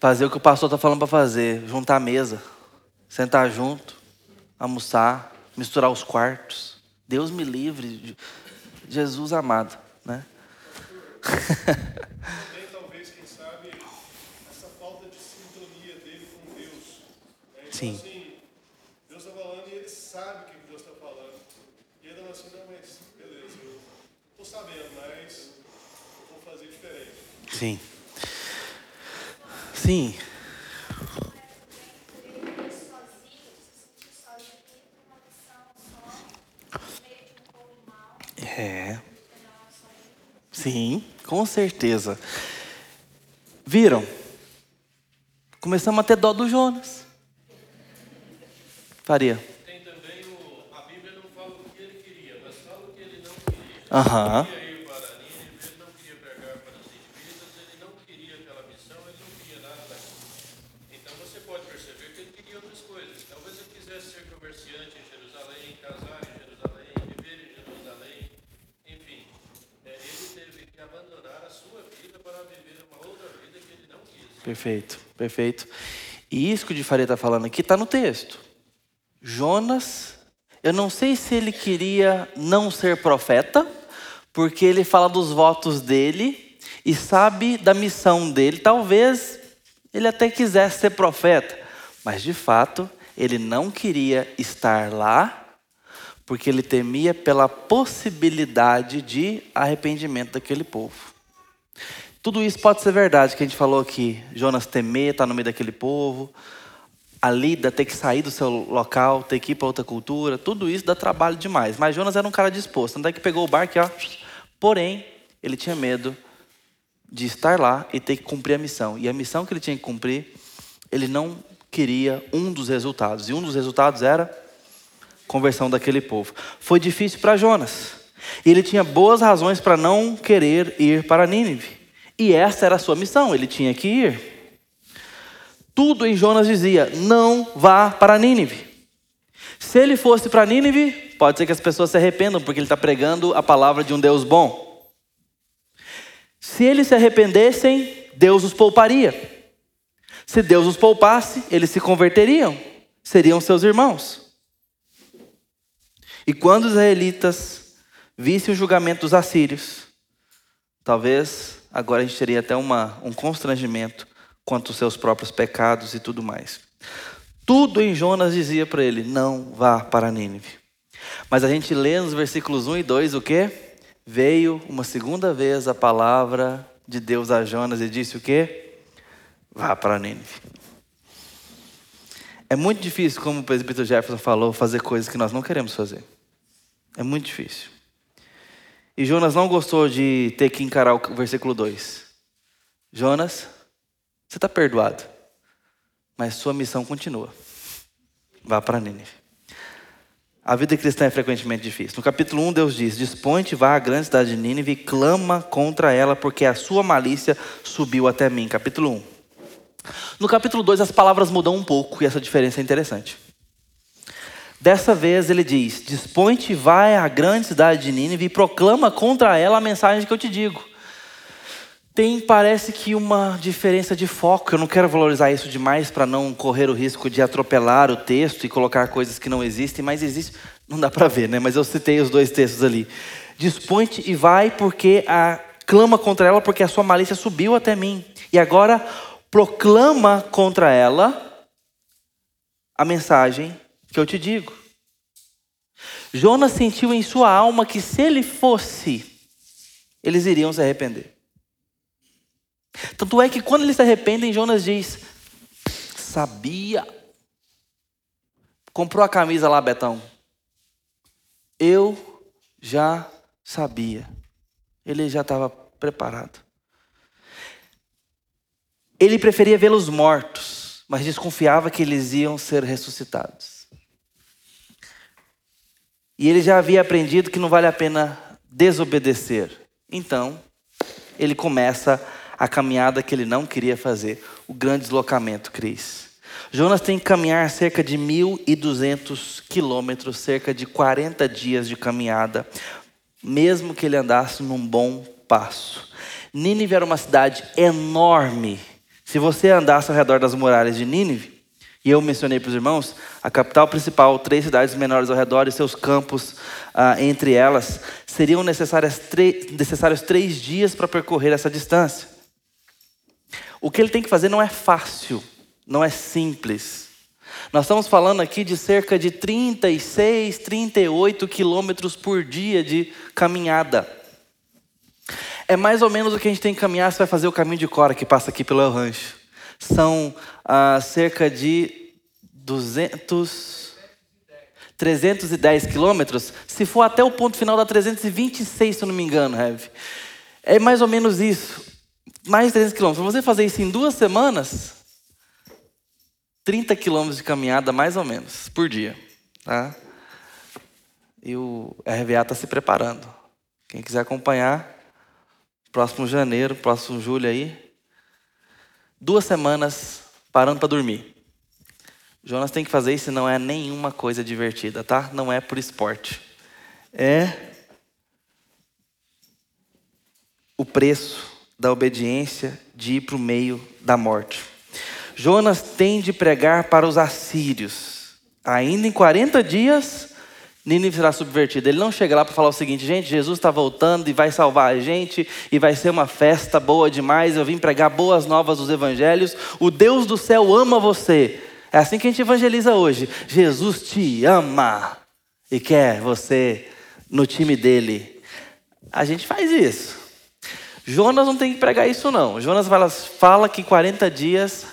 Fazer o que o pastor está falando para fazer, juntar a mesa, sentar junto, almoçar, misturar os quartos. Deus me livre, Jesus amado, né? Sim. Assim, Deus está falando e ele sabe o que Deus está falando. E ele fala assim, não, mas beleza, eu estou sabendo, mas eu vou fazer diferente. Sim. Sim. É. Sim, com certeza. Viram? Começamos a ter dó do Jonas. Faria. Tem também o. A Bíblia não fala o que ele queria, mas fala o que ele não queria. Aham. Ele queria ir para Nínive, ele não queria pregar para os indivíduos, ele não queria aquela missão, ele não queria nada daquilo. Então você pode perceber que ele queria outras coisas. Talvez ele quisesse ser comerciante em Jerusalém, casar em Jerusalém, viver em Jerusalém. Enfim, é, ele teve que abandonar a sua vida para viver uma outra vida que ele não quis. Perfeito, perfeito. E isso que o de Faria está falando aqui está no texto. Jonas, eu não sei se ele queria não ser profeta, porque ele fala dos votos dele e sabe da missão dele. Talvez ele até quisesse ser profeta, mas de fato ele não queria estar lá, porque ele temia pela possibilidade de arrependimento daquele povo. Tudo isso pode ser verdade, que a gente falou aqui. Jonas temer, estar tá no meio daquele povo. A Lida ter que sair do seu local, ter que ir para outra cultura. Tudo isso dá trabalho demais. Mas Jonas era um cara disposto. Tanto é que pegou o barco ó. Porém, ele tinha medo de estar lá e ter que cumprir a missão. E a missão que ele tinha que cumprir, ele não queria um dos resultados. E um dos resultados era conversão daquele povo. Foi difícil para Jonas. E ele tinha boas razões para não querer ir para Nínive. E essa era a sua missão, ele tinha que ir. Tudo em Jonas dizia: não vá para Nínive. Se ele fosse para Nínive, pode ser que as pessoas se arrependam, porque ele está pregando a palavra de um Deus bom. Se eles se arrependessem, Deus os pouparia. Se Deus os poupasse, eles se converteriam, seriam seus irmãos. E quando os israelitas vissem o julgamento dos assírios, talvez agora a gente teria até uma, um constrangimento quanto aos seus próprios pecados e tudo mais. Tudo em Jonas dizia para ele: não vá para Nínive. Mas a gente lê nos versículos 1 e 2 o que? Veio uma segunda vez a palavra de Deus a Jonas e disse o que? Vá para Nínive. É muito difícil, como o presbítero Jefferson falou, fazer coisas que nós não queremos fazer. É muito difícil. E Jonas não gostou de ter que encarar o versículo 2. Jonas, você está perdoado, mas sua missão continua. Vá para Nínive. A vida cristã é frequentemente difícil. No capítulo 1, Deus diz: Dispõe-te, vá à grande cidade de Nínive e clama contra ela, porque a sua malícia subiu até mim. Capítulo 1. No capítulo 2, as palavras mudam um pouco e essa diferença é interessante. Dessa vez ele diz: Dispõe-te, vai à grande cidade de Nínive e proclama contra ela a mensagem que eu te digo. Tem, parece que, uma diferença de foco. Eu não quero valorizar isso demais para não correr o risco de atropelar o texto e colocar coisas que não existem, mas existe. Não dá para ver, né? Mas eu citei os dois textos ali. Dispõe-te e vai, porque a clama contra ela, porque a sua malícia subiu até mim. E agora proclama contra ela a mensagem que eu te digo. Jonas sentiu em sua alma que se ele fosse, eles iriam se arrepender. Tanto é que quando eles se arrependem, Jonas diz: Sabia. Comprou a camisa lá, Betão. Eu já sabia. Ele já estava preparado. Ele preferia vê-los mortos, mas desconfiava que eles iam ser ressuscitados. E ele já havia aprendido que não vale a pena desobedecer. Então, ele começa a caminhada que ele não queria fazer, o grande deslocamento, Cris. Jonas tem que caminhar cerca de 1.200 quilômetros, cerca de 40 dias de caminhada, mesmo que ele andasse num bom passo. Nínive era uma cidade enorme. Se você andasse ao redor das muralhas de Nínive, e eu mencionei para os irmãos, a capital principal, três cidades menores ao redor e seus campos ah, entre elas, seriam necessários três dias para percorrer essa distância. O que ele tem que fazer não é fácil, não é simples. Nós estamos falando aqui de cerca de 36, 38 quilômetros por dia de caminhada. É mais ou menos o que a gente tem que caminhar, você vai fazer o caminho de Cora, que passa aqui pelo El Rancho. São ah, cerca de 200, 310 quilômetros. Se for até o ponto final, dá 326, se eu não me engano, Heavy. É mais ou menos isso. Mais de 300 quilômetros. Se você fazer isso em duas semanas, 30 quilômetros de caminhada, mais ou menos, por dia. Tá? E o RVA está se preparando. Quem quiser acompanhar, próximo janeiro, próximo julho aí, duas semanas parando para dormir. Jonas tem que fazer isso, não é nenhuma coisa divertida, tá? Não é por esporte. É o preço da obediência de ir para o meio da morte. Jonas tem de pregar para os assírios. Ainda em 40 dias, Nínive será subvertida. Ele não chega lá para falar o seguinte: gente, Jesus está voltando e vai salvar a gente, e vai ser uma festa boa demais. Eu vim pregar boas novas dos evangelhos. O Deus do céu ama você. É assim que a gente evangeliza hoje. Jesus te ama e quer você no time dele. A gente faz isso. Jonas não tem que pregar isso, não. Jonas fala que em 40 dias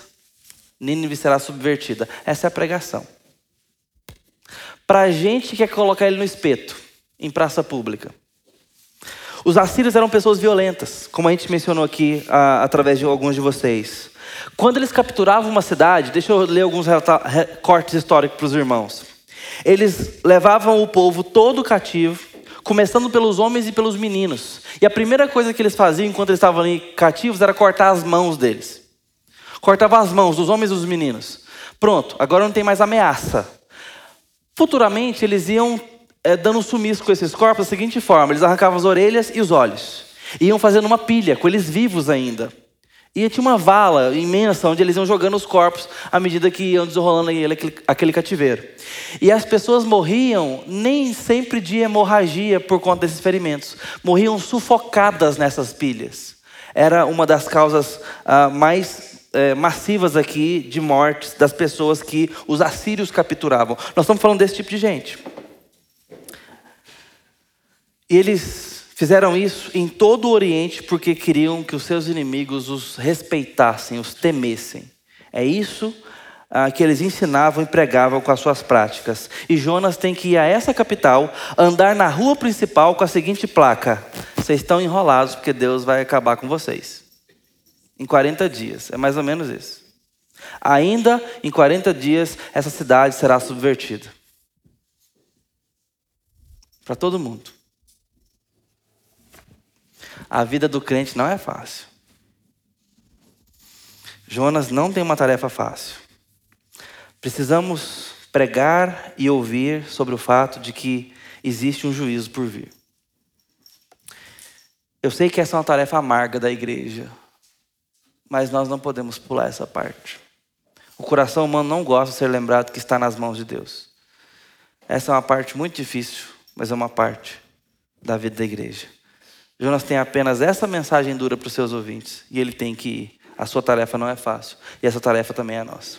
Nínive será subvertida. Essa é a pregação. Para a gente que quer colocar ele no espeto, em praça pública. Os assírios eram pessoas violentas, como a gente mencionou aqui a, através de alguns de vocês. Quando eles capturavam uma cidade, deixa eu ler alguns cortes históricos para os irmãos. Eles levavam o povo todo cativo, começando pelos homens e pelos meninos. E a primeira coisa que eles faziam enquanto eles estavam ali cativos era cortar as mãos deles. Cortava as mãos dos homens e dos meninos. Pronto, agora não tem mais ameaça. Futuramente eles iam é, dando sumiço com esses corpos da seguinte forma: eles arrancavam as orelhas e os olhos. Iam fazendo uma pilha com eles vivos ainda. E tinha uma vala imensa onde eles iam jogando os corpos à medida que iam desenrolando aquele, aquele cativeiro. E as pessoas morriam nem sempre de hemorragia por conta desses ferimentos. Morriam sufocadas nessas pilhas. Era uma das causas ah, mais eh, massivas aqui de mortes das pessoas que os assírios capturavam. Nós estamos falando desse tipo de gente. E eles Fizeram isso em todo o Oriente porque queriam que os seus inimigos os respeitassem, os temessem. É isso ah, que eles ensinavam e pregavam com as suas práticas. E Jonas tem que ir a essa capital, andar na rua principal com a seguinte placa: Vocês estão enrolados porque Deus vai acabar com vocês. Em 40 dias, é mais ou menos isso. Ainda em 40 dias, essa cidade será subvertida. Para todo mundo. A vida do crente não é fácil. Jonas não tem uma tarefa fácil. Precisamos pregar e ouvir sobre o fato de que existe um juízo por vir. Eu sei que essa é uma tarefa amarga da igreja, mas nós não podemos pular essa parte. O coração humano não gosta de ser lembrado que está nas mãos de Deus. Essa é uma parte muito difícil, mas é uma parte da vida da igreja. Jonas tem apenas essa mensagem dura para os seus ouvintes. E ele tem que ir. A sua tarefa não é fácil. E essa tarefa também é nossa.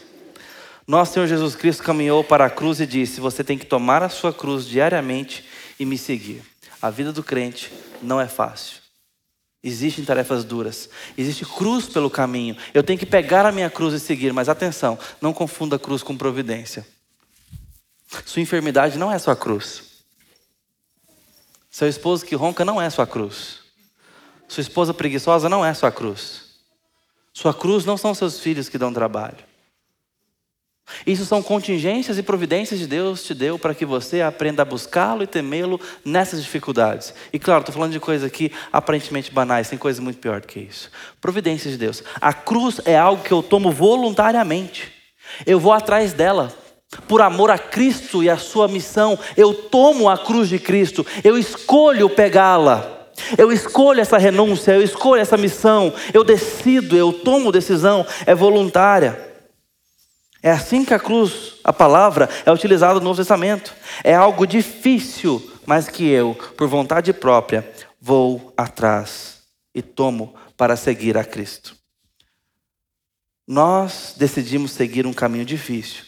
Nosso Senhor Jesus Cristo caminhou para a cruz e disse: Você tem que tomar a sua cruz diariamente e me seguir. A vida do crente não é fácil. Existem tarefas duras. Existe cruz pelo caminho. Eu tenho que pegar a minha cruz e seguir. Mas atenção, não confunda cruz com providência. Sua enfermidade não é sua cruz. Seu esposo que ronca não é sua cruz. Sua esposa preguiçosa não é sua cruz. Sua cruz não são seus filhos que dão trabalho. Isso são contingências e providências de Deus te deu para que você aprenda a buscá-lo e temê-lo nessas dificuldades. E claro, estou falando de coisas aqui aparentemente banais, tem coisa muito pior do que isso. Providências de Deus. A cruz é algo que eu tomo voluntariamente. Eu vou atrás dela por amor a Cristo e a sua missão, eu tomo a cruz de Cristo, eu escolho pegá-la. Eu escolho essa renúncia, eu escolho essa missão, eu decido, eu tomo decisão, é voluntária. É assim que a cruz, a palavra, é utilizada no Novo Testamento. É algo difícil, mas que eu, por vontade própria, vou atrás e tomo para seguir a Cristo. Nós decidimos seguir um caminho difícil,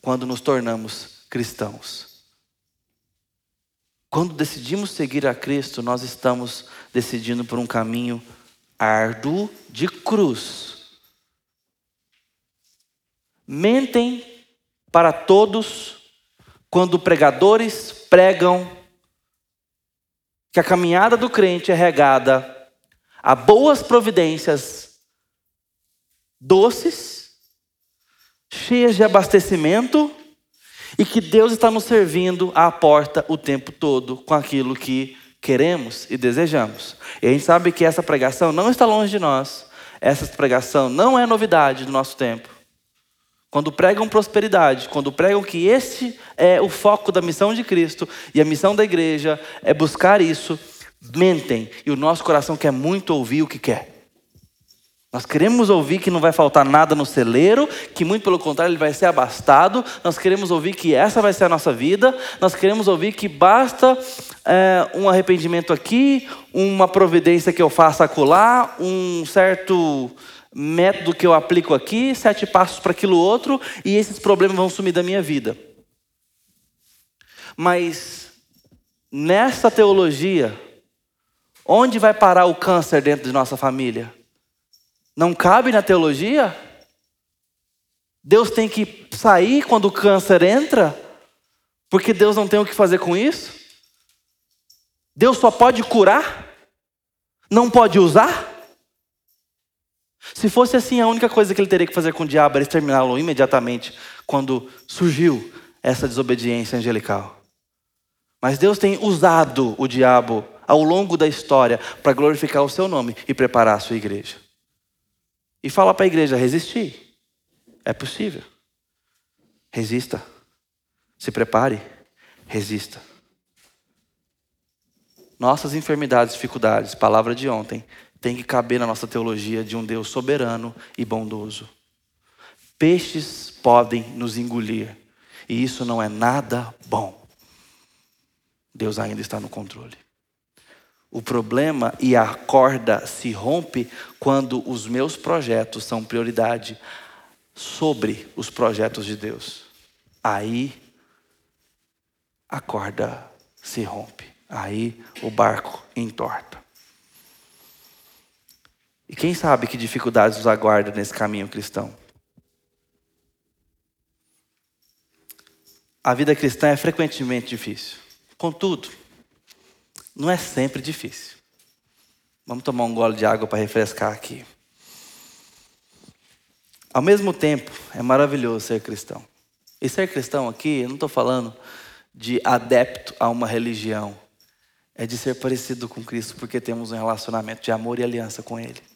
quando nos tornamos cristãos. Quando decidimos seguir a Cristo, nós estamos decidindo por um caminho árduo de cruz. Mentem para todos quando pregadores pregam que a caminhada do crente é regada a boas providências doces, cheias de abastecimento, e que Deus está nos servindo à porta o tempo todo com aquilo que queremos e desejamos. E a gente sabe que essa pregação não está longe de nós. Essa pregação não é novidade do nosso tempo. Quando pregam prosperidade, quando pregam que este é o foco da missão de Cristo e a missão da igreja é buscar isso, mentem. E o nosso coração quer muito ouvir o que quer. Nós queremos ouvir que não vai faltar nada no celeiro, que muito pelo contrário ele vai ser abastado. Nós queremos ouvir que essa vai ser a nossa vida. Nós queremos ouvir que basta é, um arrependimento aqui, uma providência que eu faça acolá, um certo método que eu aplico aqui, sete passos para aquilo outro, e esses problemas vão sumir da minha vida. Mas nessa teologia, onde vai parar o câncer dentro de nossa família? Não cabe na teologia? Deus tem que sair quando o câncer entra? Porque Deus não tem o que fazer com isso? Deus só pode curar? Não pode usar? Se fosse assim, a única coisa que ele teria que fazer com o diabo era exterminá-lo imediatamente quando surgiu essa desobediência angelical. Mas Deus tem usado o diabo ao longo da história para glorificar o seu nome e preparar a sua igreja. E fala para a igreja: resistir. É possível. Resista. Se prepare. Resista. Nossas enfermidades, dificuldades, palavra de ontem, tem que caber na nossa teologia de um Deus soberano e bondoso. Peixes podem nos engolir, e isso não é nada bom. Deus ainda está no controle. O problema e a corda se rompe quando os meus projetos são prioridade sobre os projetos de Deus. Aí a corda se rompe. Aí o barco entorta. E quem sabe que dificuldades nos aguardam nesse caminho cristão? A vida cristã é frequentemente difícil. Contudo, não é sempre difícil. Vamos tomar um gole de água para refrescar aqui. Ao mesmo tempo, é maravilhoso ser cristão. E ser cristão aqui, eu não estou falando de adepto a uma religião. É de ser parecido com Cristo, porque temos um relacionamento de amor e aliança com Ele.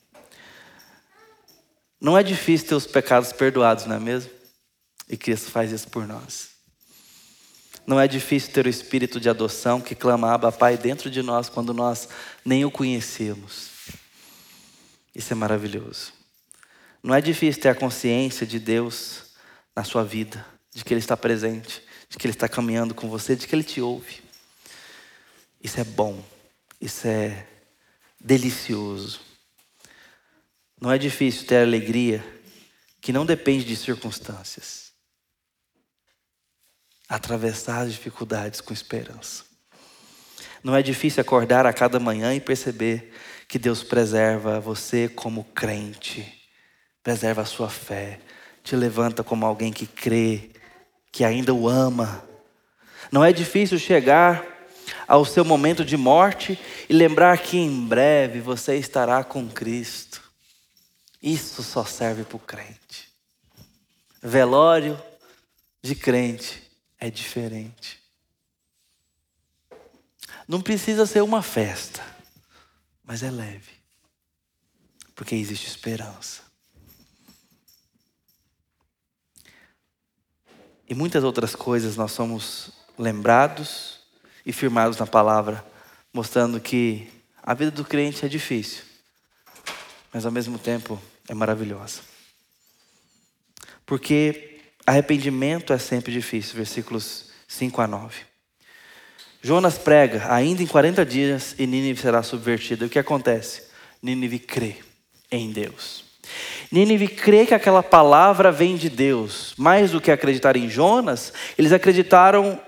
Não é difícil ter os pecados perdoados, não é mesmo? E Cristo faz isso por nós. Não é difícil ter o espírito de adoção que clama Abba Pai dentro de nós quando nós nem o conhecemos. Isso é maravilhoso. Não é difícil ter a consciência de Deus na sua vida, de que Ele está presente, de que Ele está caminhando com você, de que Ele te ouve. Isso é bom, isso é delicioso. Não é difícil ter alegria que não depende de circunstâncias. Atravessar as dificuldades com esperança. Não é difícil acordar a cada manhã e perceber que Deus preserva você como crente, preserva a sua fé, te levanta como alguém que crê, que ainda o ama. Não é difícil chegar ao seu momento de morte e lembrar que em breve você estará com Cristo. Isso só serve para o crente. Velório de crente é diferente. Não precisa ser uma festa, mas é leve, porque existe esperança. E muitas outras coisas nós somos lembrados e firmados na palavra, mostrando que a vida do crente é difícil, mas ao mesmo tempo é maravilhosa. Porque arrependimento é sempre difícil, versículos 5 a 9. Jonas prega, ainda em 40 dias e Nínive será subvertida. E o que acontece? Nínive crê em Deus. Nínive crê que aquela palavra vem de Deus. Mais do que acreditar em Jonas, eles acreditaram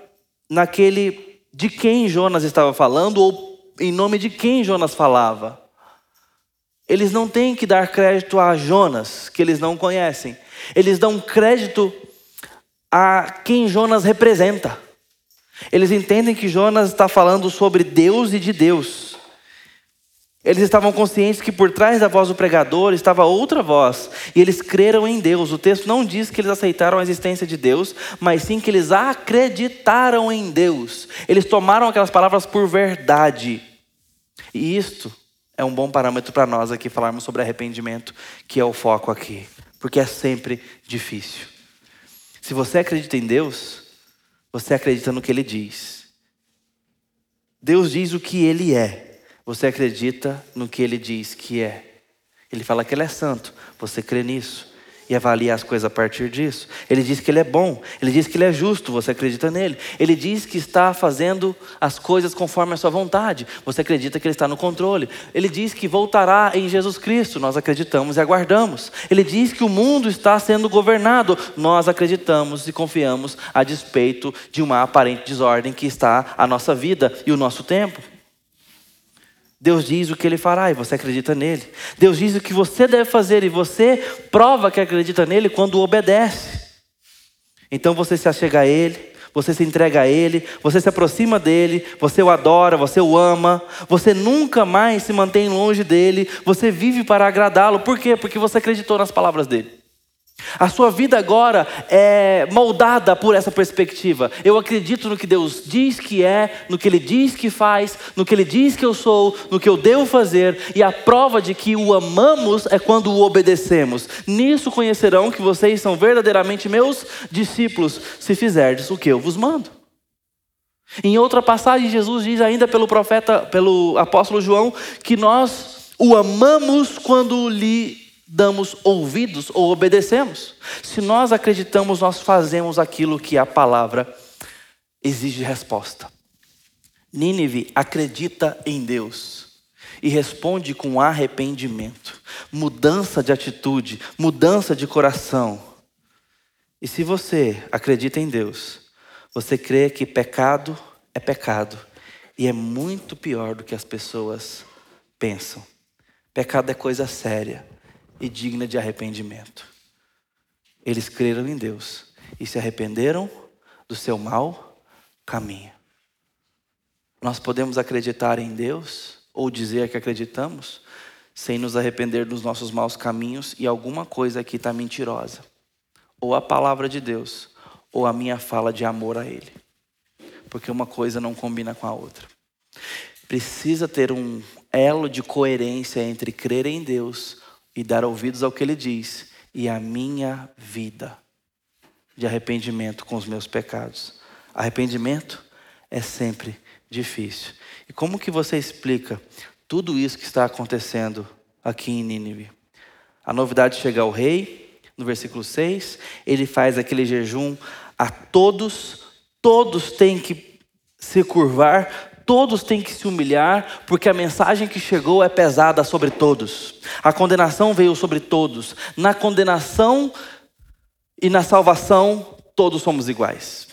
naquele de quem Jonas estava falando ou em nome de quem Jonas falava. Eles não têm que dar crédito a Jonas, que eles não conhecem. Eles dão crédito a quem Jonas representa. Eles entendem que Jonas está falando sobre Deus e de Deus. Eles estavam conscientes que por trás da voz do pregador estava outra voz, e eles creram em Deus. O texto não diz que eles aceitaram a existência de Deus, mas sim que eles acreditaram em Deus. Eles tomaram aquelas palavras por verdade. E isto é um bom parâmetro para nós aqui falarmos sobre arrependimento, que é o foco aqui, porque é sempre difícil. Se você acredita em Deus, você acredita no que ele diz. Deus diz o que ele é. Você acredita no que ele diz que é. Ele fala que ele é santo. Você crê nisso e avalia as coisas a partir disso. Ele diz que ele é bom, ele diz que ele é justo, você acredita nele. Ele diz que está fazendo as coisas conforme a sua vontade, você acredita que ele está no controle. Ele diz que voltará em Jesus Cristo, nós acreditamos e aguardamos. Ele diz que o mundo está sendo governado, nós acreditamos e confiamos a despeito de uma aparente desordem que está a nossa vida e o nosso tempo. Deus diz o que ele fará e você acredita nele. Deus diz o que você deve fazer e você prova que acredita nele quando obedece. Então você se achega a ele, você se entrega a ele, você se aproxima dele, você o adora, você o ama, você nunca mais se mantém longe dele, você vive para agradá-lo. Por quê? Porque você acreditou nas palavras dele. A sua vida agora é moldada por essa perspectiva. Eu acredito no que Deus diz que é, no que Ele diz que faz, no que Ele diz que eu sou, no que eu devo fazer, e a prova de que o amamos é quando o obedecemos. Nisso conhecerão que vocês são verdadeiramente meus discípulos, se fizerdes o que eu vos mando. Em outra passagem, Jesus diz ainda pelo profeta, pelo apóstolo João, que nós o amamos quando lhe damos ouvidos ou obedecemos. Se nós acreditamos, nós fazemos aquilo que a palavra exige resposta. Nínive acredita em Deus e responde com arrependimento, mudança de atitude, mudança de coração. E se você acredita em Deus, você crê que pecado é pecado e é muito pior do que as pessoas pensam. Pecado é coisa séria e digna de arrependimento. Eles creram em Deus e se arrependeram do seu mau caminho. Nós podemos acreditar em Deus ou dizer que acreditamos sem nos arrepender dos nossos maus caminhos e alguma coisa aqui está mentirosa. Ou a palavra de Deus, ou a minha fala de amor a Ele. Porque uma coisa não combina com a outra. Precisa ter um elo de coerência entre crer em Deus e dar ouvidos ao que ele diz, e a minha vida de arrependimento com os meus pecados. Arrependimento é sempre difícil. E como que você explica tudo isso que está acontecendo aqui em Nínive? A novidade chega ao rei, no versículo 6, ele faz aquele jejum a todos, todos têm que se curvar, todos têm que se humilhar, porque a mensagem que chegou é pesada sobre todos. A condenação veio sobre todos. Na condenação e na salvação, todos somos iguais.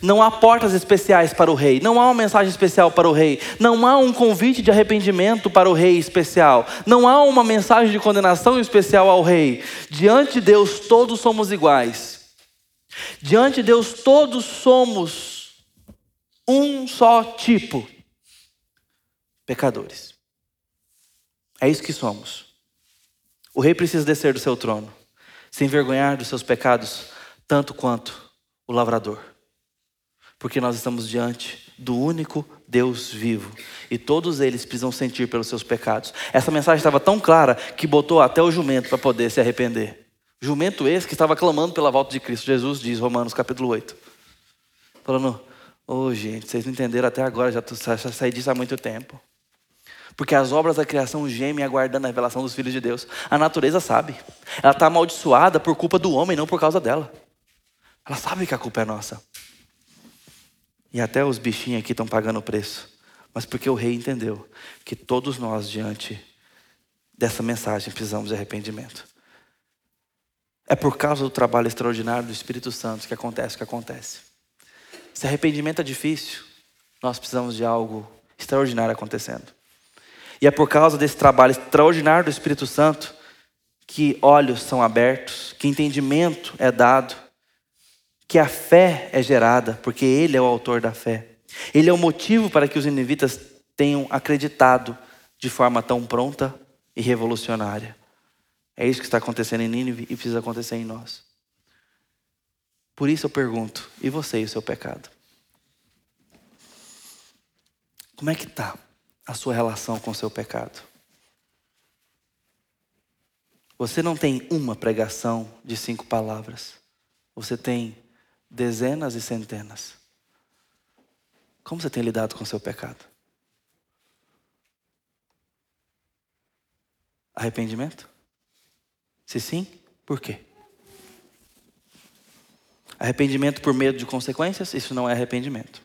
Não há portas especiais para o rei, não há uma mensagem especial para o rei, não há um convite de arrependimento para o rei especial, não há uma mensagem de condenação especial ao rei. Diante de Deus, todos somos iguais. Diante de Deus, todos somos um só tipo: pecadores. É isso que somos. O rei precisa descer do seu trono, se envergonhar dos seus pecados, tanto quanto o lavrador. Porque nós estamos diante do único Deus vivo. E todos eles precisam sentir pelos seus pecados. Essa mensagem estava tão clara que botou até o jumento para poder se arrepender. Jumento esse que estava clamando pela volta de Cristo. Jesus diz, Romanos capítulo 8. Falando, Ô oh, gente, vocês não entenderam até agora, já, já saí disso há muito tempo. Porque as obras da criação gemem aguardando a revelação dos filhos de Deus. A natureza sabe. Ela está amaldiçoada por culpa do homem, não por causa dela. Ela sabe que a culpa é nossa. E até os bichinhos aqui estão pagando o preço. Mas porque o rei entendeu que todos nós, diante dessa mensagem precisamos de arrependimento. É por causa do trabalho extraordinário do Espírito Santo que acontece o que acontece. Se arrependimento é difícil, nós precisamos de algo extraordinário acontecendo. E é por causa desse trabalho extraordinário do Espírito Santo que olhos são abertos, que entendimento é dado, que a fé é gerada, porque Ele é o autor da fé. Ele é o motivo para que os ninivitas tenham acreditado de forma tão pronta e revolucionária. É isso que está acontecendo em Nínive e precisa acontecer em nós. Por isso eu pergunto: e você e o seu pecado? Como é que está a sua relação com o seu pecado? Você não tem uma pregação de cinco palavras. Você tem dezenas e centenas. Como você tem lidado com o seu pecado? Arrependimento? Se sim, por quê? Arrependimento por medo de consequências? Isso não é arrependimento.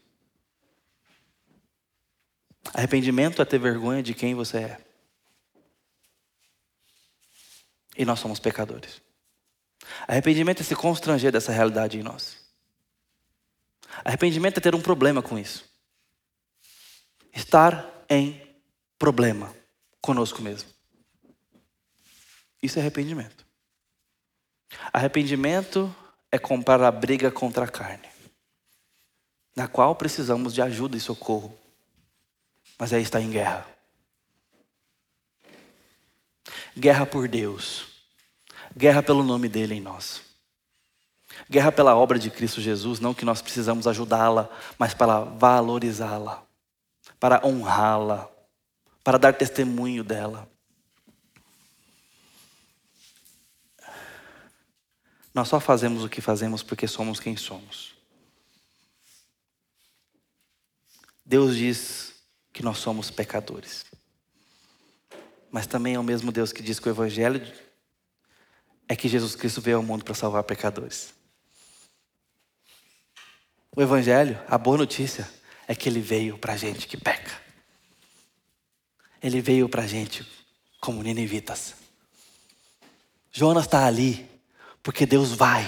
Arrependimento é ter vergonha de quem você é. E nós somos pecadores. Arrependimento é se constranger dessa realidade em nós. Arrependimento é ter um problema com isso. Estar em problema conosco mesmo. Isso é arrependimento. Arrependimento é comprar a briga contra a carne, na qual precisamos de ajuda e socorro, mas aí está em guerra. Guerra por Deus, guerra pelo nome dele em nós, guerra pela obra de Cristo Jesus, não que nós precisamos ajudá-la, mas para valorizá-la, para honrá-la, para dar testemunho dela. Nós só fazemos o que fazemos porque somos quem somos. Deus diz que nós somos pecadores. Mas também é o mesmo Deus que diz que o Evangelho é que Jesus Cristo veio ao mundo para salvar pecadores. O Evangelho, a boa notícia, é que ele veio para a gente que peca. Ele veio para a gente como ninivitas. Jonas está ali porque Deus vai,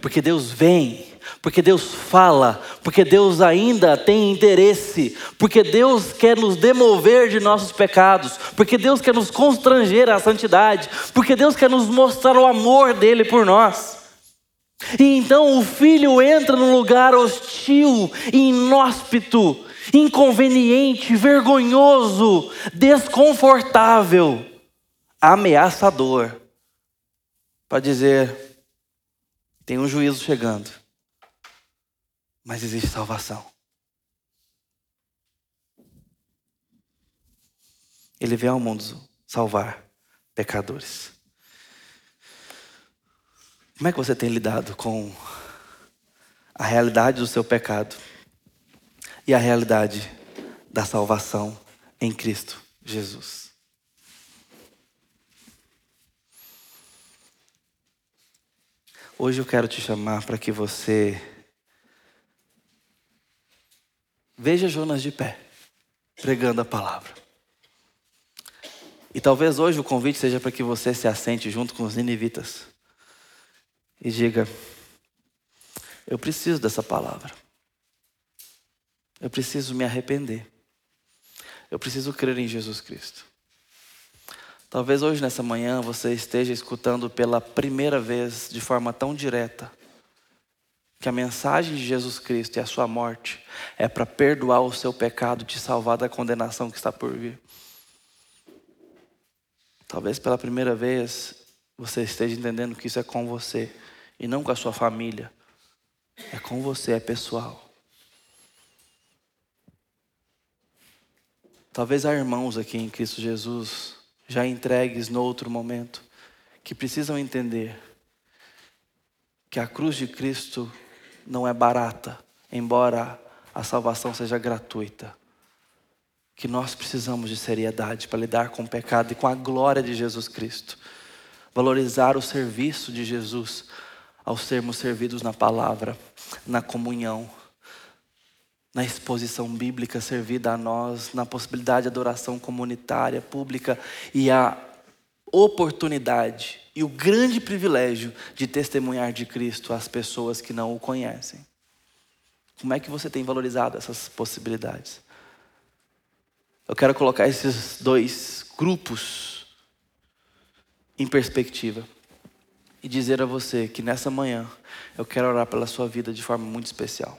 porque Deus vem, porque Deus fala, porque Deus ainda tem interesse, porque Deus quer nos demover de nossos pecados, porque Deus quer nos constranger à santidade, porque Deus quer nos mostrar o amor dele por nós. E então o filho entra num lugar hostil, inóspito, inconveniente, vergonhoso, desconfortável, ameaçador para dizer: tem um juízo chegando, mas existe salvação. Ele veio ao mundo salvar pecadores. Como é que você tem lidado com a realidade do seu pecado e a realidade da salvação em Cristo Jesus? Hoje eu quero te chamar para que você veja Jonas de pé, pregando a palavra. E talvez hoje o convite seja para que você se assente junto com os ninivitas e diga: Eu preciso dessa palavra. Eu preciso me arrepender. Eu preciso crer em Jesus Cristo. Talvez hoje, nessa manhã, você esteja escutando pela primeira vez, de forma tão direta, que a mensagem de Jesus Cristo e a sua morte é para perdoar o seu pecado, te salvar da condenação que está por vir. Talvez pela primeira vez você esteja entendendo que isso é com você e não com a sua família. É com você, é pessoal. Talvez há irmãos aqui em Cristo Jesus já entregues no outro momento, que precisam entender que a cruz de Cristo não é barata, embora a salvação seja gratuita. Que nós precisamos de seriedade para lidar com o pecado e com a glória de Jesus Cristo. Valorizar o serviço de Jesus ao sermos servidos na palavra, na comunhão, na exposição bíblica servida a nós, na possibilidade de adoração comunitária, pública e a oportunidade e o grande privilégio de testemunhar de Cristo às pessoas que não o conhecem. Como é que você tem valorizado essas possibilidades? Eu quero colocar esses dois grupos em perspectiva e dizer a você que nessa manhã eu quero orar pela sua vida de forma muito especial.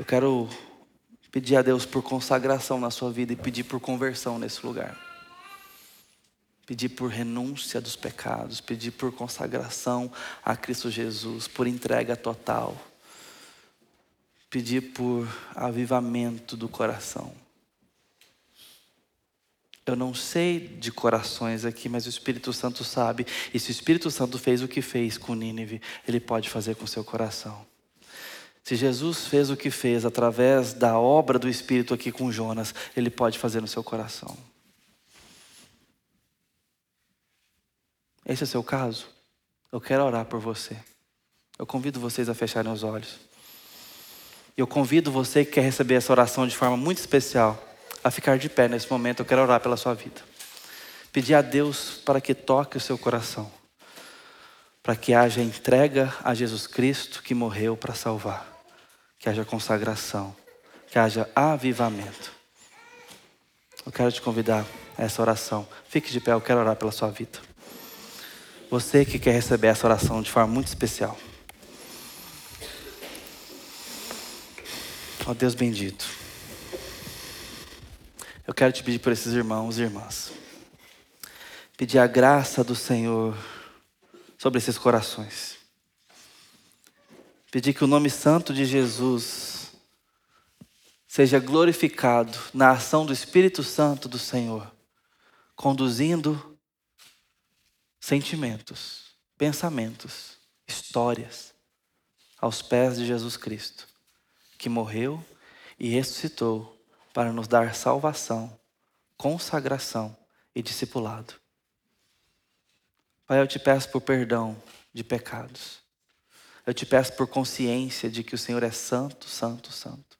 Eu quero pedir a Deus por consagração na sua vida e pedir por conversão nesse lugar. Pedir por renúncia dos pecados, pedir por consagração a Cristo Jesus, por entrega total. Pedir por avivamento do coração. Eu não sei de corações aqui, mas o Espírito Santo sabe. E se o Espírito Santo fez o que fez com Nínive, ele pode fazer com seu coração. Se Jesus fez o que fez através da obra do Espírito aqui com Jonas, ele pode fazer no seu coração. Esse é o seu caso? Eu quero orar por você. Eu convido vocês a fecharem os olhos. Eu convido você que quer receber essa oração de forma muito especial a ficar de pé nesse momento. Eu quero orar pela sua vida. Pedir a Deus para que toque o seu coração. Para que haja entrega a Jesus Cristo que morreu para salvar. Que haja consagração. Que haja avivamento. Eu quero te convidar a essa oração. Fique de pé, eu quero orar pela sua vida. Você que quer receber essa oração de forma muito especial. Ó oh, Deus bendito. Eu quero te pedir por esses irmãos e irmãs. Pedir a graça do Senhor sobre esses corações. Pedir que o nome santo de Jesus seja glorificado na ação do Espírito Santo do Senhor, conduzindo sentimentos, pensamentos, histórias aos pés de Jesus Cristo, que morreu e ressuscitou para nos dar salvação, consagração e discipulado. Pai, eu te peço por perdão de pecados. Eu te peço por consciência de que o Senhor é santo, santo, santo.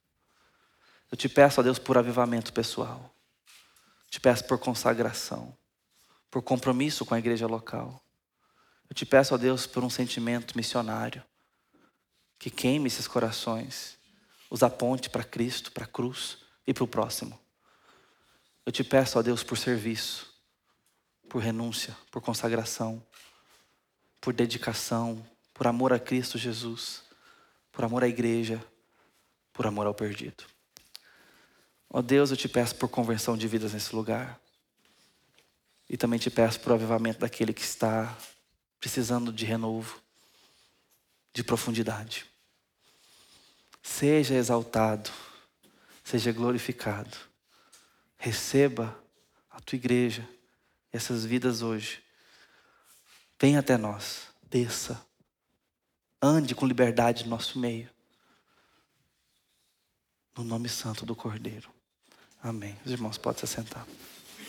Eu te peço, a Deus, por avivamento pessoal. Te peço por consagração, por compromisso com a igreja local. Eu te peço, a Deus, por um sentimento missionário que queime esses corações, os aponte para Cristo, para a cruz e para o próximo. Eu te peço, ó Deus, por serviço, por renúncia, por consagração, por dedicação, por amor a Cristo Jesus, por amor à igreja, por amor ao perdido. Ó Deus, eu te peço por conversão de vidas nesse lugar. E também te peço por avivamento daquele que está precisando de renovo, de profundidade. Seja exaltado seja glorificado. Receba a tua igreja, essas vidas hoje. Venha até nós, desça. Ande com liberdade no nosso meio. No nome santo do Cordeiro. Amém. Os irmãos podem se sentar.